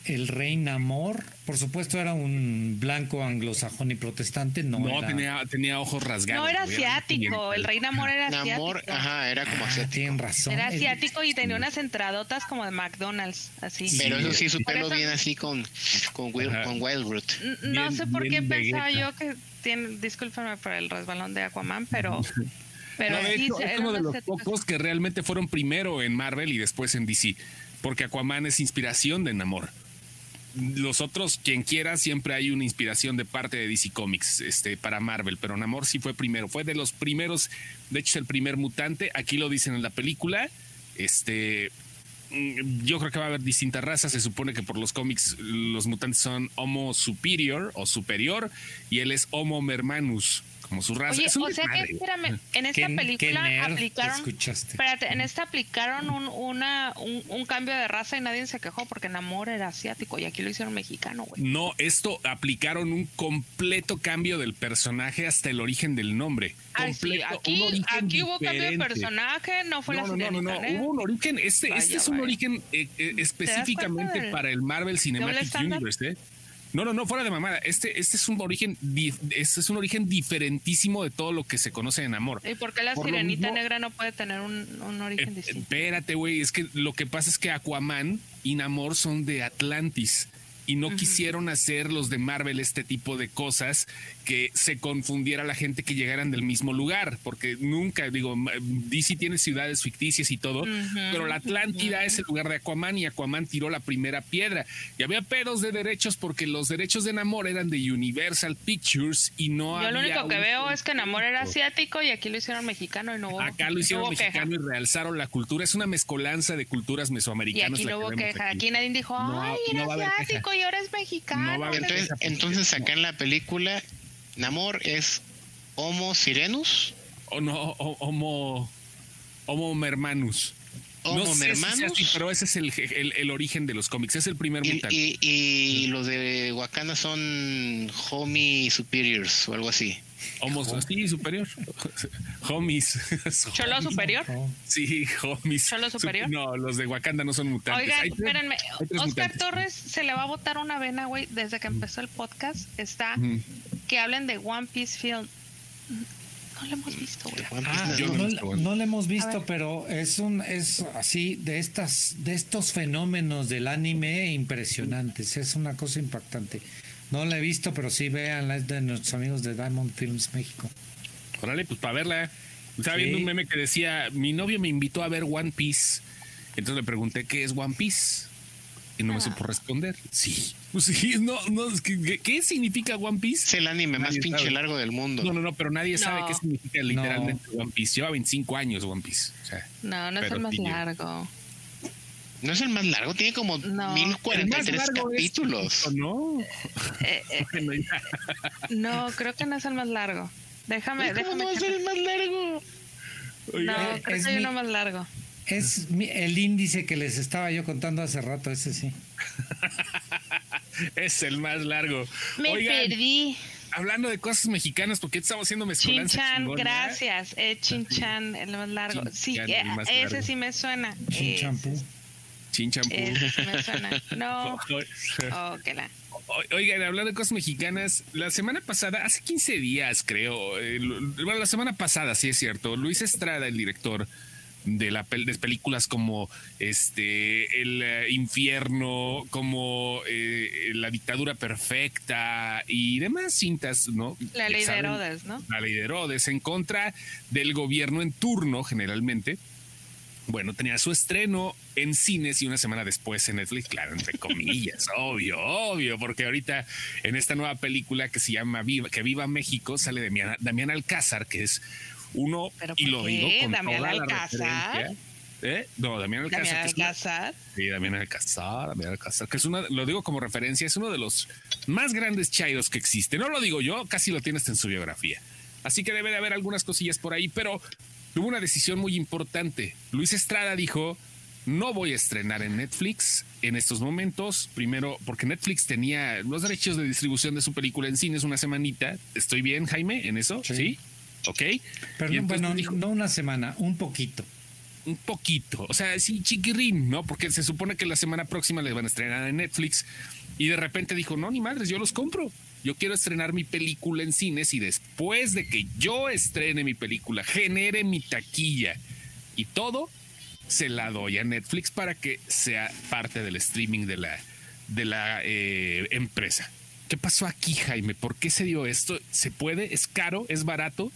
el rey Namor. Por supuesto, era un blanco anglosajón y protestante. No, tenía, tenía ojos rasgados. No era asiático. El rey Namor era Namor, ajá, era como ah, asiático. tienen razón. Era asiático y tenía unas entradotas como de McDonald's, así. Pero eso sí, su pelo bien así con, con. No sé por qué pensaba yo que tiene, discúlpame por el resbalón de Aquaman, pero... [LAUGHS] Pero es uno de los pocos que realmente fueron primero en Marvel y después en DC, porque Aquaman es inspiración de Namor. Los otros, quien quiera, siempre hay una inspiración de parte de DC Comics este, para Marvel, pero Namor sí fue primero, fue de los primeros, de hecho es el primer mutante, aquí lo dicen en la película, este, Mm, yo creo que va a haber distintas razas. Se supone que por los cómics los mutantes son Homo superior o superior y él es Homo mermanus como su raza. o sea que, espérame, en esta película aplicaron, espérate, en esta aplicaron un, una, un, cambio de raza y nadie se quejó porque Namor era asiático y aquí lo hicieron mexicano, güey. No, esto aplicaron un completo cambio del personaje hasta el origen del nombre. sí, aquí, aquí hubo cambio de personaje, no fue la no, no, no, no, hubo un origen, este, este es un origen eh, eh, específicamente para el Marvel Cinematic Universe, ¿eh? No, no, no, fuera de mamada. Este, este es un origen, este es un origen diferentísimo de todo lo que se conoce en amor. ¿Y por qué la sirenita negra no puede tener un, origen eh, distinto? Espérate, güey, es que lo que pasa es que Aquaman y Namor son de Atlantis y no quisieron hacer los de Marvel este tipo de cosas que se confundiera la gente que llegaran del mismo lugar, porque nunca, digo, DC tiene ciudades ficticias y todo, pero la Atlántida es el lugar de Aquaman y Aquaman tiró la primera piedra. Y había pedos de derechos porque los derechos de Namor eran de Universal Pictures y no Yo lo único que veo es que Namor era asiático y aquí lo hicieron mexicano y no hubo Acá lo hicieron mexicano y realzaron la cultura. Es una mezcolanza de culturas mesoamericanas. Y aquí no hubo queja. Aquí. nadie dijo, ay, era asiático y ahora es mexicano. entonces, entonces acá en la película Namor es Homo Sirenus. O no, Homo, Homo Mermanus. Homo no Mermanus. pero ese es el, el, origen de los cómics. Es el primer y, mutante. Y, los de Wakanda son Homie Superiors o algo así. Homo sí, superior. Homies. ¿Cholo superior? Sí, homies. ¿Cholo superior? No, los de Wakanda no son mutantes. Oigan, espérenme. Oscar Torres se le va a botar una vena, güey, desde que empezó el podcast. Está que hablen de One Piece Film. No lo hemos visto, güey. Ah, no, no, lo hemos visto, pero es un es así de estas de estos fenómenos del anime impresionantes. Es una cosa impactante. No la he visto, pero sí vean la de nuestros amigos de Diamond Films México. Órale, pues para verla. Estaba viendo un meme que decía, mi novio me invitó a ver One Piece. Entonces le pregunté qué es One Piece. Y no me supo responder. Sí. Pues sí, no, no, ¿qué, significa One Piece? Es el anime más pinche largo del mundo. No, no, no, pero nadie sabe qué significa literalmente One Piece. Lleva 25 años One Piece. no, no es el más largo. No es el más largo, tiene como 1043 capítulos. no. Eh, eh, [LAUGHS] no, creo que no es el más largo. Déjame, déjame. No es el más largo. no, creo que hay uno más largo. Es el índice que les estaba yo contando hace rato, ese sí. [LAUGHS] es el más largo. Me perdí. hablando de cosas mexicanas, porque estamos haciendo mezcolanza. Chinchan, gracias. Eh, Chinchan, el más largo. sí, eh, ese sí me suena. Chinchampú. Chinchampú. Ese sí [LAUGHS] me suena. No. oh, que la. Oigan, hablando de cosas mexicanas, la semana pasada, hace 15 días creo, eh, bueno, la semana pasada, sí es cierto, Luis Estrada, el director de, la de películas como este El eh, Infierno, como eh, La Dictadura Perfecta y demás cintas, ¿no? La ley de Herodes, ¿no? La ley de Herodes, en contra del gobierno en turno, generalmente bueno, tenía su estreno en cines y una semana después en Netflix, claro, entre comillas, [LAUGHS] obvio, obvio, porque ahorita en esta nueva película que se llama Viva, que Viva México sale de Damián, Alcázar, que es uno, y lo digo con Damián toda Alcázar? ¿Eh? No, Damián Alcázar. Damián Alcázar. sí, Damián Alcázar, Damián Alcázar, que es una, lo digo como referencia, es uno de los más grandes chairos que existe. No lo digo yo, casi lo tienes en su biografía. Así que debe de haber algunas cosillas por ahí, pero tuvo una decisión muy importante. Luis Estrada dijo, no voy a estrenar en Netflix en estos momentos. Primero, porque Netflix tenía los derechos de distribución de su película en cines una semanita. ¿Estoy bien, Jaime, en eso? Sí. ¿Ok? Pero bueno, no una semana, un poquito. Un poquito. O sea, sí, chiquirrín, ¿no? Porque se supone que la semana próxima les van a estrenar en Netflix. Y de repente dijo, no, ni madres, yo los compro yo quiero estrenar mi película en cines y después de que yo estrene mi película, genere mi taquilla y todo, se la doy a Netflix para que sea parte del streaming de la, de la eh, empresa. ¿Qué pasó aquí, Jaime? ¿Por qué se dio esto? ¿Se puede? ¿Es caro? ¿Es barato?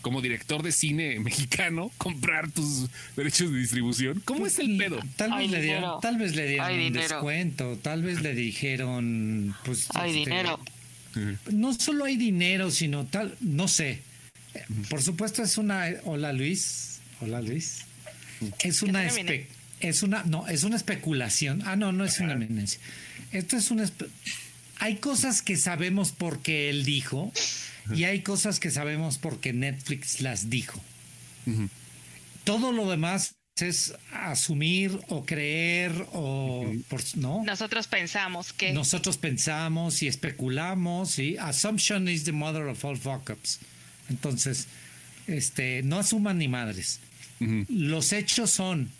Como director de cine [LAUGHS] mexicano, comprar tus derechos de distribución. ¿Cómo es el pedo? Tal vez, le dieron, tal vez le dieron un descuento, tal vez le dijeron, pues. Hay este, dinero no solo hay dinero, sino tal, no sé. Por supuesto es una, hola Luis, hola Luis. Es una es una no, es una especulación. Ah, no, no es una eminencia. Esto es una hay cosas que sabemos porque él dijo y hay cosas que sabemos porque Netflix las dijo. Todo lo demás es asumir o creer o no nosotros pensamos que nosotros pensamos y especulamos y assumption is the mother of all fuck ups entonces este no asuman ni madres. Los hechos son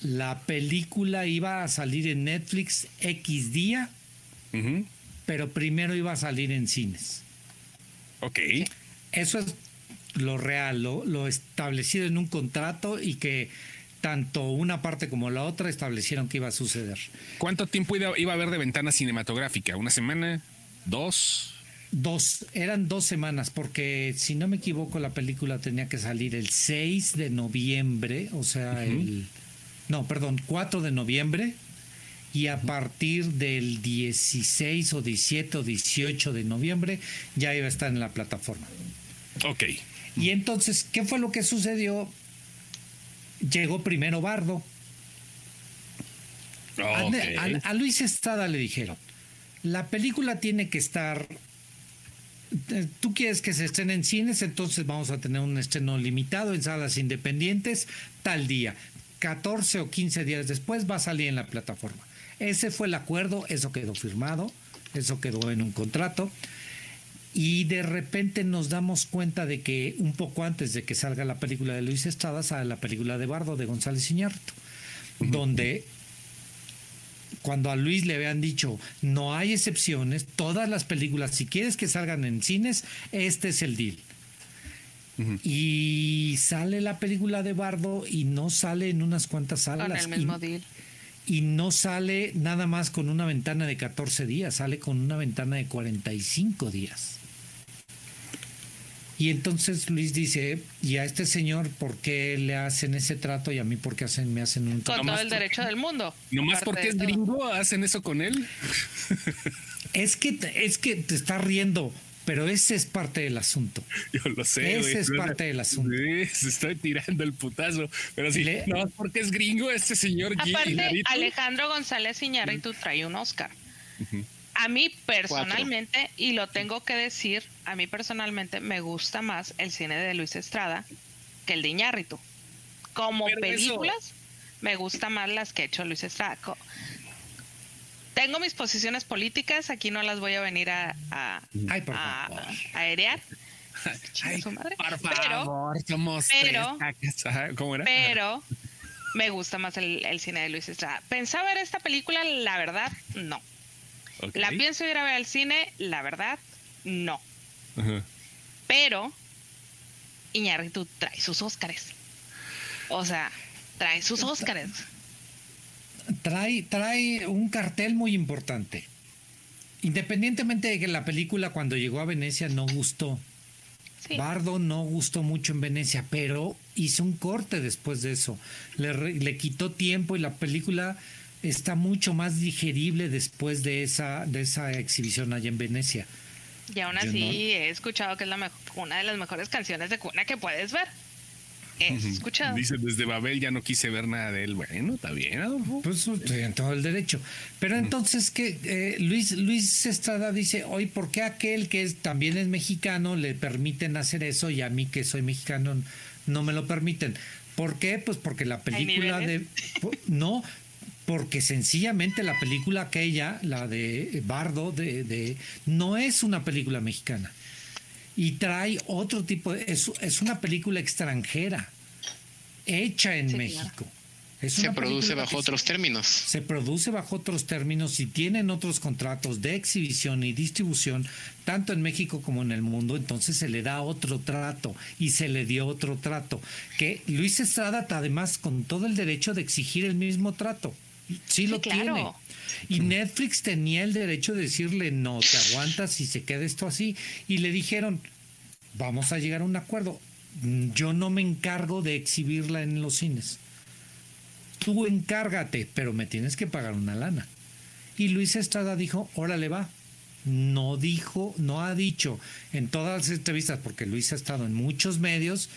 la película iba a salir en Netflix X día pero primero iba a salir en cines. Ok. eso es lo real, lo, establecido en un contrato y que tanto una parte como la otra establecieron que iba a suceder. ¿Cuánto tiempo iba, a haber de ventana cinematográfica? ¿Una semana? ¿Dos? Dos, eran dos semanas, porque si no me equivoco, la película tenía que salir el 6 de noviembre, o sea, el. No, perdón, 4 de noviembre, y a partir del 16 o 17 o 18 de noviembre ya iba a estar en la plataforma. Ok. Y entonces, ¿qué fue lo que sucedió? Llegó primero Bardo. A, Luis Estrada le dijeron, la película tiene que estar... Eh, tú quieres que se estrene en cines, entonces vamos a tener un estreno limitado en salas independientes tal día. 14 o 15 días después va a salir en la plataforma. Ese fue el acuerdo, eso quedó firmado, eso quedó en un contrato y de repente nos damos cuenta de que un poco antes de que salga la película de Luis Estrada sale la película de Bardo de González Iñárritu, donde cuando a Luis le habían dicho no hay excepciones, todas las películas, si quieres que salgan en cines, este es el deal. Y sale la película de Bardo y no sale en unas cuantas salas. Con el mismo deal. Y no sale nada más con una ventana de 14 días, sale con una ventana de 45 días. Y entonces Luis dice, ¿y a este señor por qué le hacen ese trato y a mí por qué hacen, me hacen un trato? Con todo el derecho del mundo. Nomás porque es gringo hacen eso con él. es que, es que te está riendo. Pero ese es parte del asunto. [LAUGHS] Yo lo sé. Ese es parte del asunto. Sí, se estoy tirando el putazo. Pero sí, no, porque es gringo este señor. Aparte, Alejandro González Iñárritu trae un Oscar a mí personalmente, y lo tengo que decir, a mí personalmente me gusta más el cine de Luis Estrada que el de Iñárritu. Como películas, me gusta más las que ha hecho Luis Estrada. Tengo mis posiciones políticas, aquí no las voy a venir a, a, Ay, por a, aerear. [LAUGHS] Ay, Por favor, pero, pero, ¿Cómo era? Pero me gusta más el, el, cine de Luis Estrada. Pensaba ver esta película, la verdad, no. La pienso ir a ver al cine, la verdad, no. Pero Iñárritu trae sus Óscares. O sea, trae sus Óscares. Trae, trae un cartel muy importante. Independientemente de que la película cuando llegó a Venecia no gustó. Bardo no gustó mucho en Venecia, pero hizo un corte después de eso. Le, le quitó tiempo y la película está mucho más digerible después de esa, de esa exhibición allá en Venecia. Y aún así he escuchado que es la una de las mejores canciones de cuna que puedes ver. He [LAUGHS] escuchado. Dice, desde Babel ya no quise ver nada de él. Bueno, está bien, Adolfo. Pues estoy en todo el derecho. Pero entonces, que eh, Luis, Luis Estrada dice, hoy, ¿por qué aquel que es, también es mexicano le permiten hacer eso y a mí que soy mexicano no me lo permiten? ¿Por qué? Pues porque la película de... No, porque sencillamente la película aquella, la de Bardo, de, no es una película mexicana. Y trae otro tipo de... Es, es una película extranjera, hecha en México. se produce bajo otros términos. Se produce bajo otros términos y tienen otros contratos de exhibición y distribución, tanto en México como en el mundo, entonces se le da otro trato y se le dio otro trato. Que Luis Estrada, además, con todo el derecho de exigir el mismo trato. Sí, lo tiene. Y Netflix tenía el derecho de decirle, no, te aguantas y se queda esto así. Y le dijeron, vamos a llegar a un acuerdo. Yo no me encargo de exhibirla en los cines. Tú encárgate, pero me tienes que pagar una lana. Y Luis Estrada dijo, órale va. No dijo, no ha dicho en todas las entrevistas, porque Luis ha estado en muchos medios,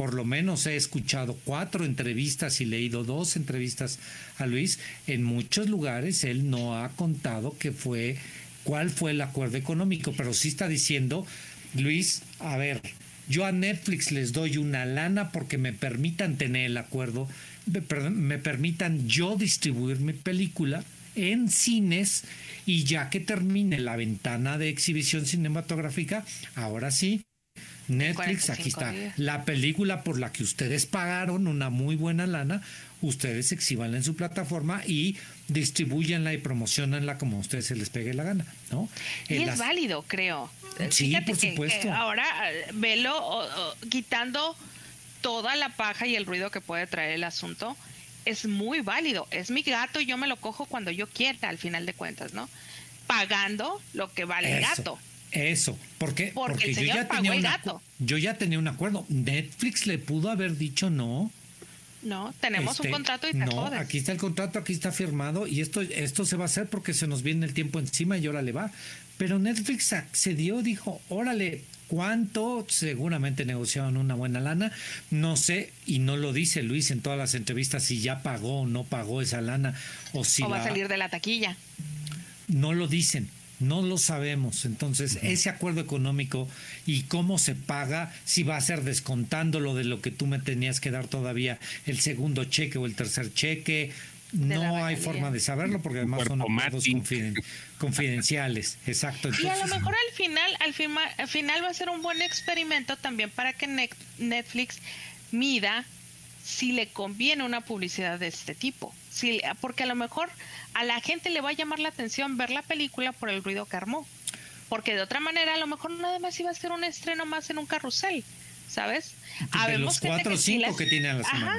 por lo menos he escuchado cuatro entrevistas y leído dos entrevistas a Luis. En muchos lugares él no ha contado qué fue, cuál fue el acuerdo económico, pero sí está diciendo, Luis, a ver, yo a Netflix les doy una lana porque me permitan tener el acuerdo, me permitan yo distribuir mi película en cines y ya que termine la ventana de exhibición cinematográfica, ahora sí, Netflix, aquí está. La película por la que ustedes pagaron una muy buena lana, ustedes exhibanla en su plataforma y distribuyanla y promocionanla como a ustedes se les pegue la gana, ¿no? Y es válido, creo. Sí, por supuesto. ahora eh, velo quitando toda la paja y el ruido que puede traer el asunto, es muy válido. Es mi gato y yo me lo cojo cuando yo quiera, al final de cuentas, ¿no? Pagando lo que vale el gato. Eso, porque, porque, yo, ya tenía un yo ya tenía un acuerdo. Netflix le pudo haber dicho no. No, tenemos un este, contrato y te No, aquí está el contrato, aquí está firmado y esto, esto se va a hacer porque se nos viene el tiempo encima y órale va. Pero Netflix accedió, dijo, órale, ¿cuánto? Seguramente negociaban una buena lana. No sé, y no lo dice Luis en todas las entrevistas si ya pagó o no pagó esa lana o si o va a salir de la taquilla. No lo dicen no lo sabemos. Entonces, ese acuerdo económico y cómo se paga, si va a ser descontándolo de lo que tú me tenías que dar todavía el segundo cheque o el tercer cheque, no hay forma de saberlo porque además son acuerdos confidenciales. Exacto. y a lo mejor al final, al, al final va a ser un buen experimento también para que Netflix mida si le conviene una publicidad de este tipo. Si, porque a lo mejor a la gente le va a llamar la atención ver la película por el ruido que armó. Porque de otra manera a lo mejor nada más iba a ser un estreno más en un carrusel, ¿sabes? De los cuatro o cinco que, tiene a la semana.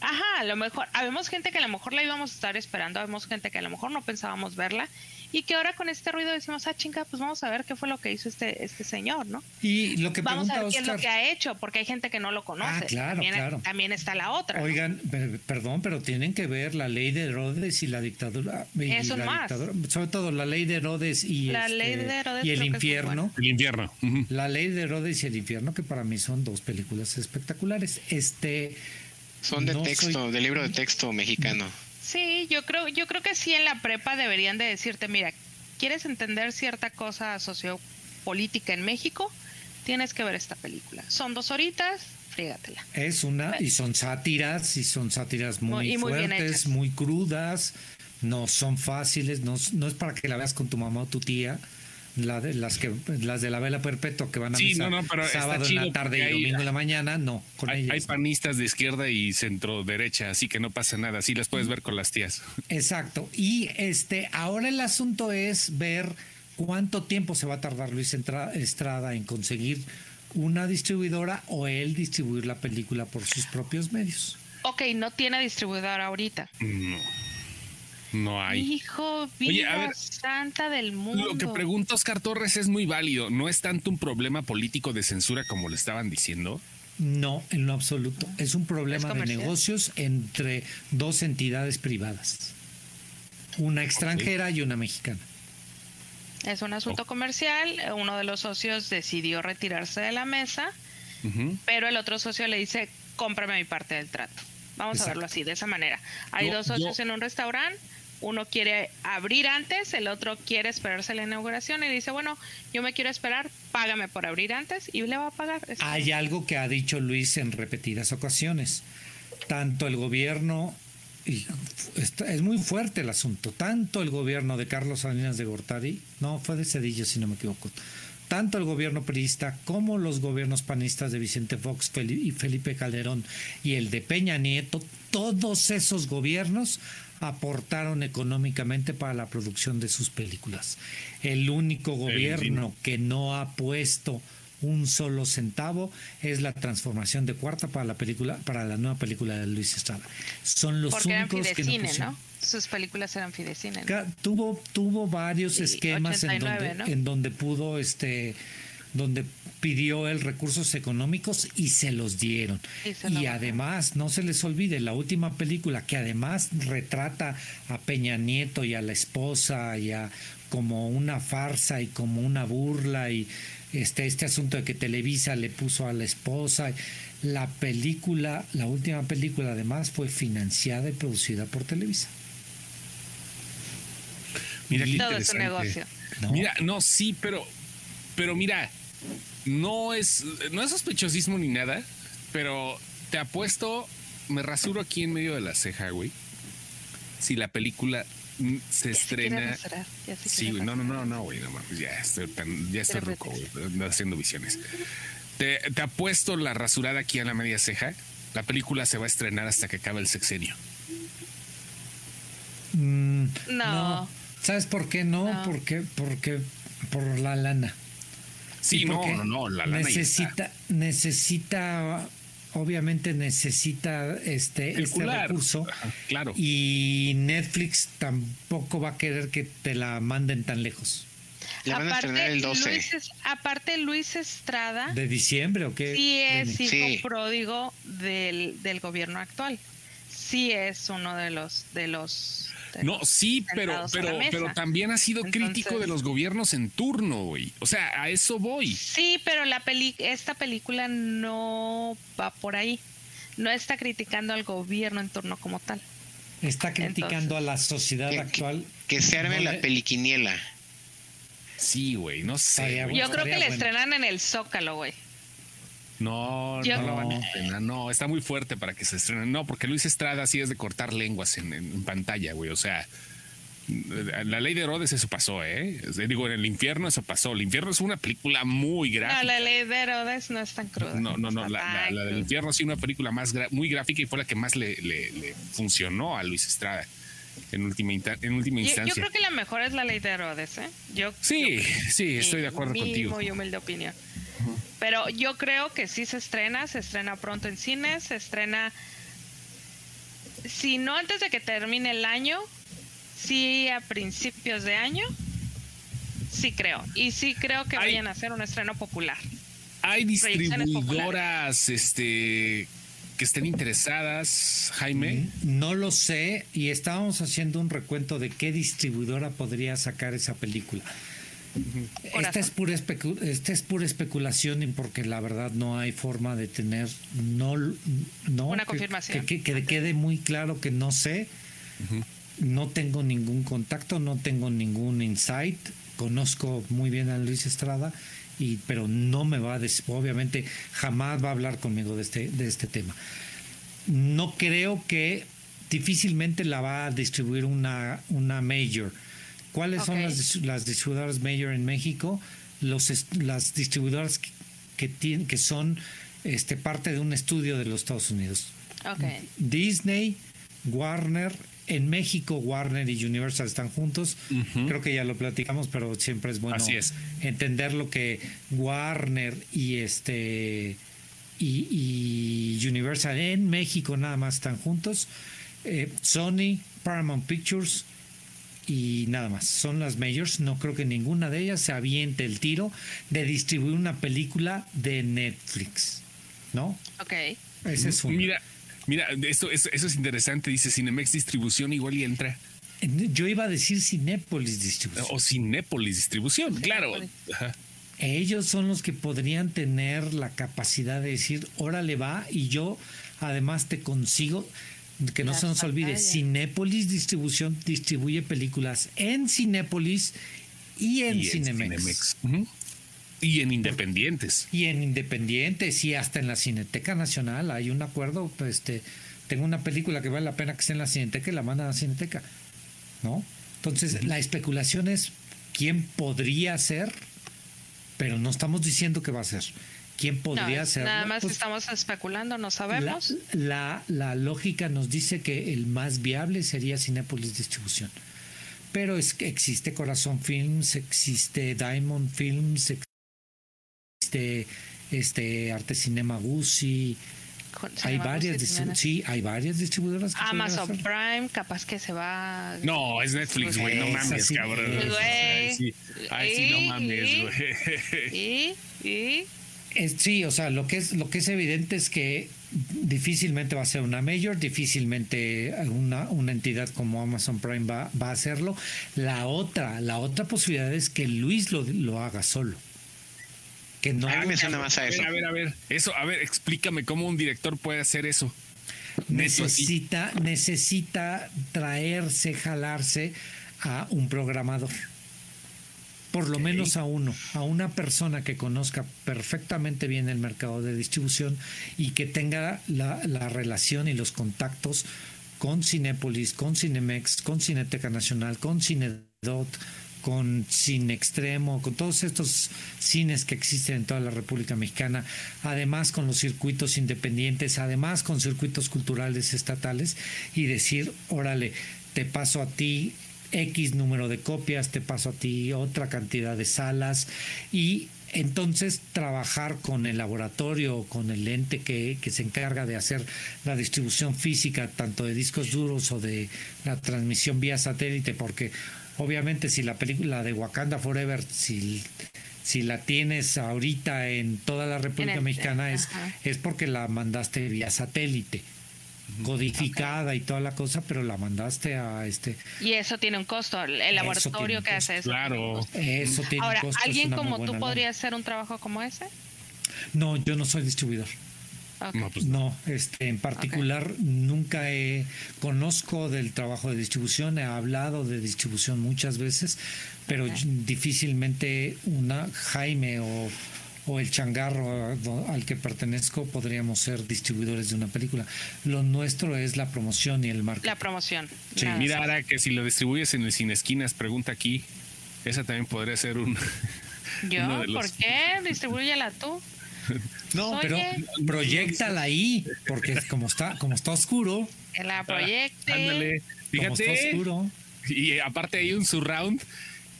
Ajá, ajá, a lo mejor, habemos gente que a lo mejor la íbamos a estar esperando, habemos gente que a lo mejor no pensábamos verla y que ahora con este ruido decimos, ah, chinga, pues vamos a ver qué fue lo que hizo este, este señor, ¿no? Y lo que Vamos a ver qué es lo que ha hecho, porque hay gente que no lo conoce. Ah, claro, también, claro. También está la otra. Oigan, perdón, pero tienen que ver la ley de Herodes y la dictadura. Eso más. sobre todo la ley de Herodes y, este, y el infierno. El infierno. La ley de Herodes y el infierno, que para mí son dos películas espectaculares. Este. Son de texto, de libro de texto mexicano. Sí, yo creo, yo creo que sí en la prepa deberían de decirte, mira, ¿quieres entender cierta cosa sociopolítica en México? Tienes que ver esta película. Son dos horitas, frígatela. Es una, y son sátiras, y son sátiras muy, fuertes, muy, crudas, no son fáciles, no, no es para que la veas con tu mamá o tu tía, la de, las que las de la vela perpetua que van a sí, sábado en la tarde y domingo en la mañana, no. Con hay, hay, panistas de izquierda y centro derecha, así que no pasa nada, sí las puedes ver con las tías. Exacto. Y este ahora el asunto es ver cuánto tiempo se va a tardar Luis Estrada en conseguir una distribuidora o él distribuir la película por sus propios medios. Ok, no tiene distribuidora ahorita. No. No hay. Hijo, vida santa del mundo. Lo que pregunta Oscar Torres es muy válido. ¿No es tanto un problema político de censura como le estaban diciendo? No, en lo absoluto. Es un problema de negocios entre dos entidades privadas. Una extranjera y una mexicana. Es un asunto comercial. Uno de los socios decidió retirarse de la mesa, pero el otro socio le dice, cómprame mi parte del trato. Vamos a verlo así, de esa manera. Hay dos socios en un restaurante, uno quiere abrir antes, el otro quiere esperarse la inauguración y dice, bueno, yo me quiero esperar, págame por abrir antes y le va a pagar. Hay algo que ha dicho Luis en repetidas ocasiones. Tanto el gobierno, y es muy fuerte el asunto, tanto el gobierno de Carlos Salinas de Gortari, no, fue de Cedillo si no me equivoco, tanto el gobierno priista como los gobiernos panistas de Vicente Fox y Felipe Calderón y el de Peña Nieto, todos esos gobiernos aportaron económicamente para la producción de sus películas. El único gobierno que no ha puesto un solo centavo es la transformación de cuarta para la película para la nueva película de Luis Estrada. Son los únicos que no pusieron. Sus películas eran fidecine. Tuvo tuvo varios esquemas en donde en donde pudo este donde pidió el recursos económicos y se los dieron. Y, además, no se les olvide, la última película que además retrata a Peña Nieto y a la esposa y a como una farsa y como una burla y este, este asunto de que Televisa le puso a la esposa. La película, la última película además fue financiada y producida por Televisa. Mira, Todo es un negocio. Mira, no, sí, pero, pero mira, no es, no es sospechosismo ni nada, pero te apuesto, me rasuro aquí en medio de la ceja, güey. Si la película se estrena. sí, güey, no, no, no, no, güey, no ya estoy, tan, ya estoy roco, haciendo visiones. Te, te apuesto la rasurada aquí a la media ceja. La película se va a estrenar hasta que acabe el sexenio. Mm, no. ¿Sabes por qué no? no? Porque, porque por la lana. Sí, no, no, no, la necesita, necesita, obviamente necesita este, este recurso. claro. Y Netflix tampoco va a querer que te la manden tan lejos. La van a estrenar el 12. Luis, aparte, Luis Estrada. ¿De diciembre o qué? Sí, es hijo pródigo del, del gobierno actual. Sí, es uno de los, de los no, sí, pero, pero, pero también ha sido crítico de los gobiernos en turno, güey. O sea, a eso voy. Sí, pero la peli esta película no va por ahí. No está criticando al gobierno en turno como tal. Está criticando a la sociedad actual. Que, se arme la peliquiniela. Sí, güey, no sé. Yo creo que la estrenan en el Zócalo, güey. No, no lo van a estrenar. No, está muy fuerte para que se estrene. No, porque Luis Estrada sí es de cortar lenguas en, pantalla, güey. O sea, la ley de Herodes eso pasó, ¿eh? Digo, en el infierno eso pasó. El infierno es una película muy gráfica. No, la ley de Herodes no es tan cruda. No, no, no. La, del infierno sí una película más muy gráfica y fue la que más le, funcionó a Luis Estrada en última, en última instancia. Yo, creo que la mejor es la ley de Herodes, ¿eh? Yo, sí, sí, estoy de acuerdo mi contigo. Muy humilde opinión. Pero yo creo que sí se estrena, se estrena pronto en cines, se estrena, si no antes de que termine el año, sí a principios de año, sí creo. Y sí creo que vayan a hacer un estreno popular. Hay distribuidoras este, que estén interesadas, Jaime. No lo sé y estábamos haciendo un recuento de qué distribuidora podría sacar esa película. Esta es, pura esta es pura especulación porque la verdad no hay forma de tener no, no una confirmación. Que, quede muy claro que no sé, no tengo ningún contacto, no tengo ningún insight, conozco muy bien a Luis Estrada, y, pero no me va a obviamente jamás va a hablar conmigo de este, de este tema. No creo que difícilmente la va a distribuir una, una major. ¿Cuáles son las, las, distribuidoras major en México? Los, las distribuidoras que, tienen, que son este, parte de un estudio de los Estados Unidos. Disney, Warner, en México Warner y Universal están juntos. Creo que ya lo platicamos, pero siempre es bueno entender lo que Warner y este y, Universal en México nada más están juntos. Eh, Sony, Paramount Pictures y nada más. Son las majors. No creo que ninguna de ellas se aviente el tiro de distribuir una película de Netflix. ¿No? Ok. Ese es Mira, Mira, esto, eso, es interesante. Dice Cinemex Distribución, igual y entra. Yo iba a decir Cinépolis Distribución. O Cinépolis Distribución, claro. Ellos son los que podrían tener la capacidad de decir, órale va, y yo además te consigo, que no se nos olvide, Cinépolis Distribución distribuye películas en Cinépolis y en, Cinemex. Y en independientes. Y en independientes y hasta en la Cineteca Nacional hay un acuerdo, pues, este, tengo una película que vale la pena que esté en la Cineteca y la mandan a la Cineteca, ¿no? Entonces, la especulación es quién podría ser, pero no estamos diciendo que va a ser. ¿Quién podría ser? Nada más pues, estamos especulando, no sabemos. La, la, lógica nos dice que el más viable sería Cinepolis Distribución. Pero es que existe Corazón Films, existe Diamond Films, este, este Arte Cinema Guzzi. Hay varias, sí, hay varias distribuidoras. Amazon Prime, capaz que se va. No, es Netflix, güey, no mames, cabrón. Ay, sí, sí, no mames, güey. ¿Y? Sí, o sea, lo que es lo que es evidente es que difícilmente va a ser una mayor, difícilmente una, una entidad como Amazon Prime va, va, a hacerlo. La otra, la otra posibilidad es que Luis lo, lo haga solo que no ah, más a eso. A ver, a ver, eso, a ver, explícame cómo un director puede hacer eso. Necesita, necesita traerse, jalarse a un programador. Por lo menos a uno, a una persona que conozca perfectamente bien el mercado de distribución y que tenga la, la relación y los contactos con Cinépolis, con Cinemex, con Cineteca Nacional, con Cinedot, con Cine Extremo, con todos estos cines que existen en toda la República Mexicana, además con los circuitos independientes, además con circuitos culturales estatales, y decir, órale, te paso a ti X número de copias, te paso a ti otra cantidad de salas. Y entonces trabajar con el laboratorio, con el ente que, que, se encarga de hacer la distribución física tanto de discos duros o de la transmisión vía satélite, porque obviamente si la película de Wakanda Forever, si, si la tienes ahorita en toda la República Mexicana es, es porque la mandaste vía satélite codificada y toda la cosa, pero la mandaste a este. Y eso tiene un costo, el laboratorio que hace eso. Claro. Eso tiene Ahora, un costo. ¿alguien como tú podría hacer un trabajo como ese? No, yo no soy distribuidor. Pues no, este, en particular nunca he, conozco del trabajo de distribución, he hablado de distribución muchas veces, pero difícilmente una Jaime o, el changarro al que pertenezco podríamos ser distribuidores de una película. Lo nuestro es la promoción y el marketing. La promoción. Sí. Mira, ahora que si lo distribuyes en el Cine Esquinas, pregunta aquí, esa también podría ser un... ¿Yo? ¿Por qué? Distribúyela tú. [LAUGHS] No, pero proyectala ahí, porque como está, como está oscuro. Que la proyecte. ándale, fíjate. oscuro. Y aparte hay un surround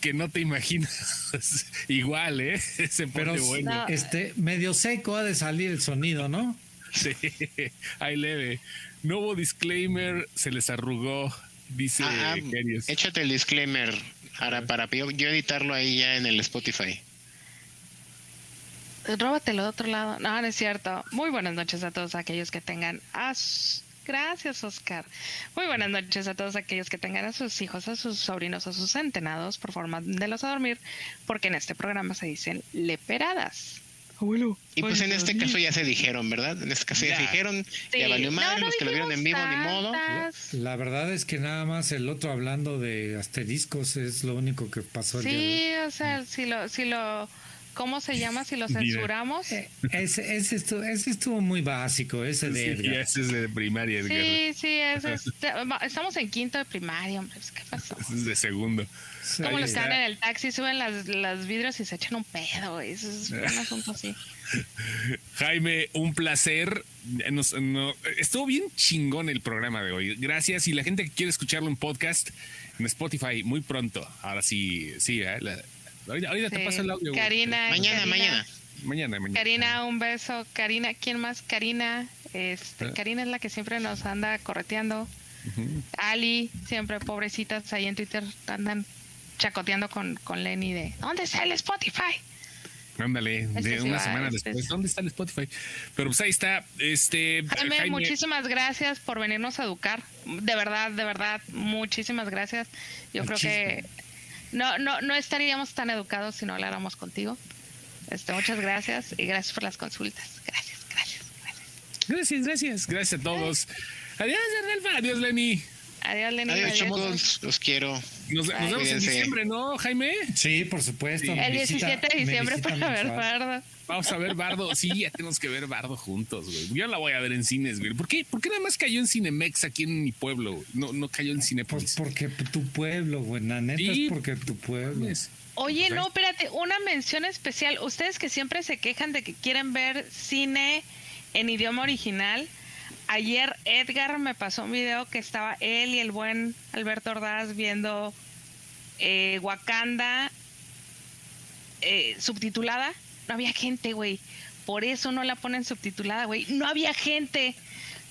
que no te imaginas. [LAUGHS] Igual, ¿eh? [LAUGHS] pero bueno. este medio seco ha de salir el sonido, ¿no? Sí, [LAUGHS] hay leve. Nuevo disclaimer, se les arrugó, dice ah, ah Échate el disclaimer para, para yo editarlo ahí ya en el Spotify róbatelo de otro lado. No, no es cierto. Muy buenas noches a todos aquellos que tengan a Gracias, Oscar. Muy buenas noches a todos aquellos que tengan a sus hijos, a sus sobrinos, a sus centenados, por forma de los a dormir, porque en este programa se dicen leperadas. Abuelo. Y pues en este caso ya se dijeron, ¿verdad? En este caso ya, se dijeron, ya valió mal, los que lo vieron en vivo, ni modo. La, verdad es que nada más el otro hablando de asteriscos es lo único que pasó. El sí, o sea, si lo, si lo ¿Cómo se llama si lo censuramos? Eh, ese, ese, estuvo, ese, estuvo, muy básico, ese de Edgar. ese es de primaria, Edgar. Sí, sí, ese es, estamos en quinto de primaria, hombre. ¿Qué pasó? es de segundo. Como lo están en el taxi, suben las, las vidrios y se echan un pedo. Eso es un [LAUGHS] asunto así. Jaime, un placer. estuvo bien chingón el programa de hoy. Gracias. Y la gente que quiere escucharlo en podcast, en Spotify, muy pronto. Ahora sí, sí, ¿eh? Ahorita, te paso el audio. Karina. Mañana, mañana. Mañana, mañana. Karina, un beso. Karina, ¿quién más? Karina. Este, ah. Karina es la que siempre nos anda correteando. Ali, siempre pobrecitas ahí en Twitter andan chacoteando con, con Lenny de ¿dónde está el Spotify? Ándale, de una semana después. ¿Dónde está el Spotify? Pero pues ahí está. Este, Jaime, muchísimas gracias por venirnos a educar. De verdad, de verdad, muchísimas gracias. Yo creo que no, no, no estaríamos tan educados si no habláramos contigo. Este, muchas gracias y gracias por las consultas. Gracias, gracias, gracias. Gracias, gracias. Gracias a todos. Adiós, Adiós, Lenny. Adiós, Lenny. Adiós, chicos. Los quiero. Nos, vemos en diciembre, ¿no, Jaime? Sí, por supuesto. El 17 de diciembre para ver Bardo. Vamos a ver Bardo. Sí, ya tenemos que ver Bardo juntos, güey. Yo la voy a ver en cines, güey. ¿Por qué, ¿Por qué nada más cayó en Cinemex aquí en mi pueblo? No, no cayó en Cinepolis. porque tu pueblo, güey. La neta es porque tu pueblo. Oye, no, espérate. Una mención especial. Ustedes que siempre se quejan de que quieren ver cine en idioma original ayer Edgar me pasó un video que estaba él y el buen Alberto Ordaz viendo eh, Wakanda eh, subtitulada. No había gente, güey. Por eso no la ponen subtitulada, güey. No había gente.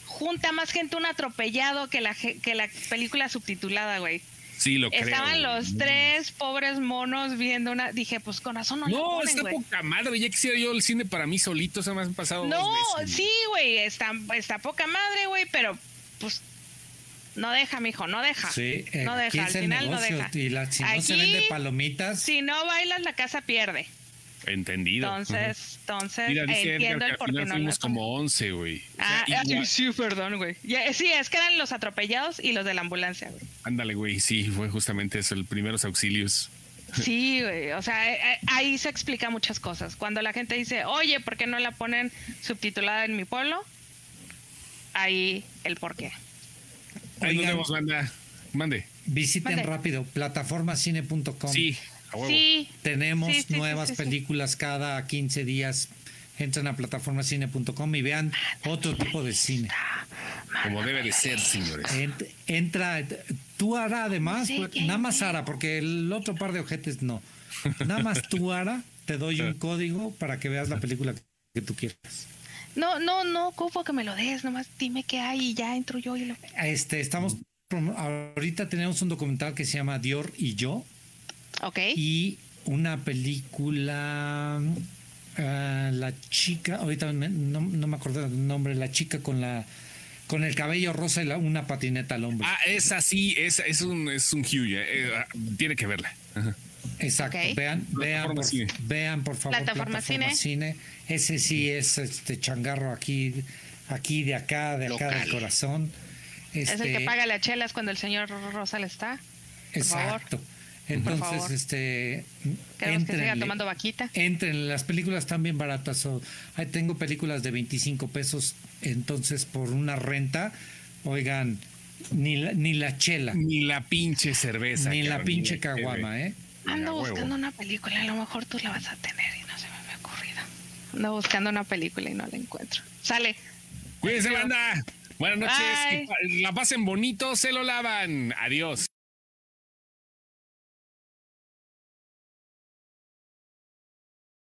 Junta más gente un atropellado que la, que la película subtitulada, güey. Sí, lo creo. Estaban los tres pobres monos viendo una. Dije, pues con razón no No, está poca madre. Ya quisiera yo el cine para mí solito. Se me han pasado. No, sí, güey. Está, está poca madre, güey. Pero, pues. No deja, mijo, no deja. Sí, eh, no deja, al final no deja. Y la, si no se vende palomitas. Si no bailas, la casa pierde. Entendido. Entonces, entonces entiendo el por qué no fuimos como 11, güey. Ah, [LAUGHS] sí, perdón, güey. Sí, es que eran los atropellados y los de la ambulancia, güey. Ándale, güey, sí, fue justamente eso, el primeros auxilios. [LAUGHS] Sí, güey, o sea, eh, eh, ahí se explica muchas cosas. Cuando la gente dice, oye, ¿por qué no la ponen subtitulada en mi pueblo? Ahí el por qué. Ahí nos vemos, manda. Mande. Visiten rápido, plataformacine.com. Sí, Sí. Tenemos nuevas películas cada 15 días. Entren a plataformacine.com y vean otro tipo de cine. Como debe de ser, señores. entra, tú Ara además, pues, nada más Ara, porque el otro par de ojetes no. Nada más tú Ara, te doy un [LAUGHS] código para que veas la película que tú quieras. No, no, no, ocupo que me lo des, nomás dime qué hay y ya entro yo y lo Este, estamos ahorita tenemos un documental que se llama Dior y yo, y una película, ah, la chica, ahorita no, me acuerdo el nombre, la chica con la con el cabello rosa y la, una patineta al hombro. Ah, esa sí, es, es un, es un huge, eh, ah, tiene que verla. Exacto, vean, vean, por, vean por favor. Plataforma, cine. Ese sí es este changarro aquí, aquí de acá, de acá del corazón. es el que este paga las chelas cuando el señor Rosal está. Exacto. Entonces, este. Entren, que tomando vaquita. Entren, las películas están bien baratas. ahí tengo películas de 25 pesos, entonces por una renta, oigan, ni la, ni la chela. Ni la pinche cerveza. Ni la pinche caguama, ¿eh? Ando buscando una película, a lo mejor tú la vas a tener y no se me ha ocurrido. Ando buscando una película y no la encuentro. Sale. Cuídense, banda. Buenas noches. la pasen bonito, se lo lavan. Adiós.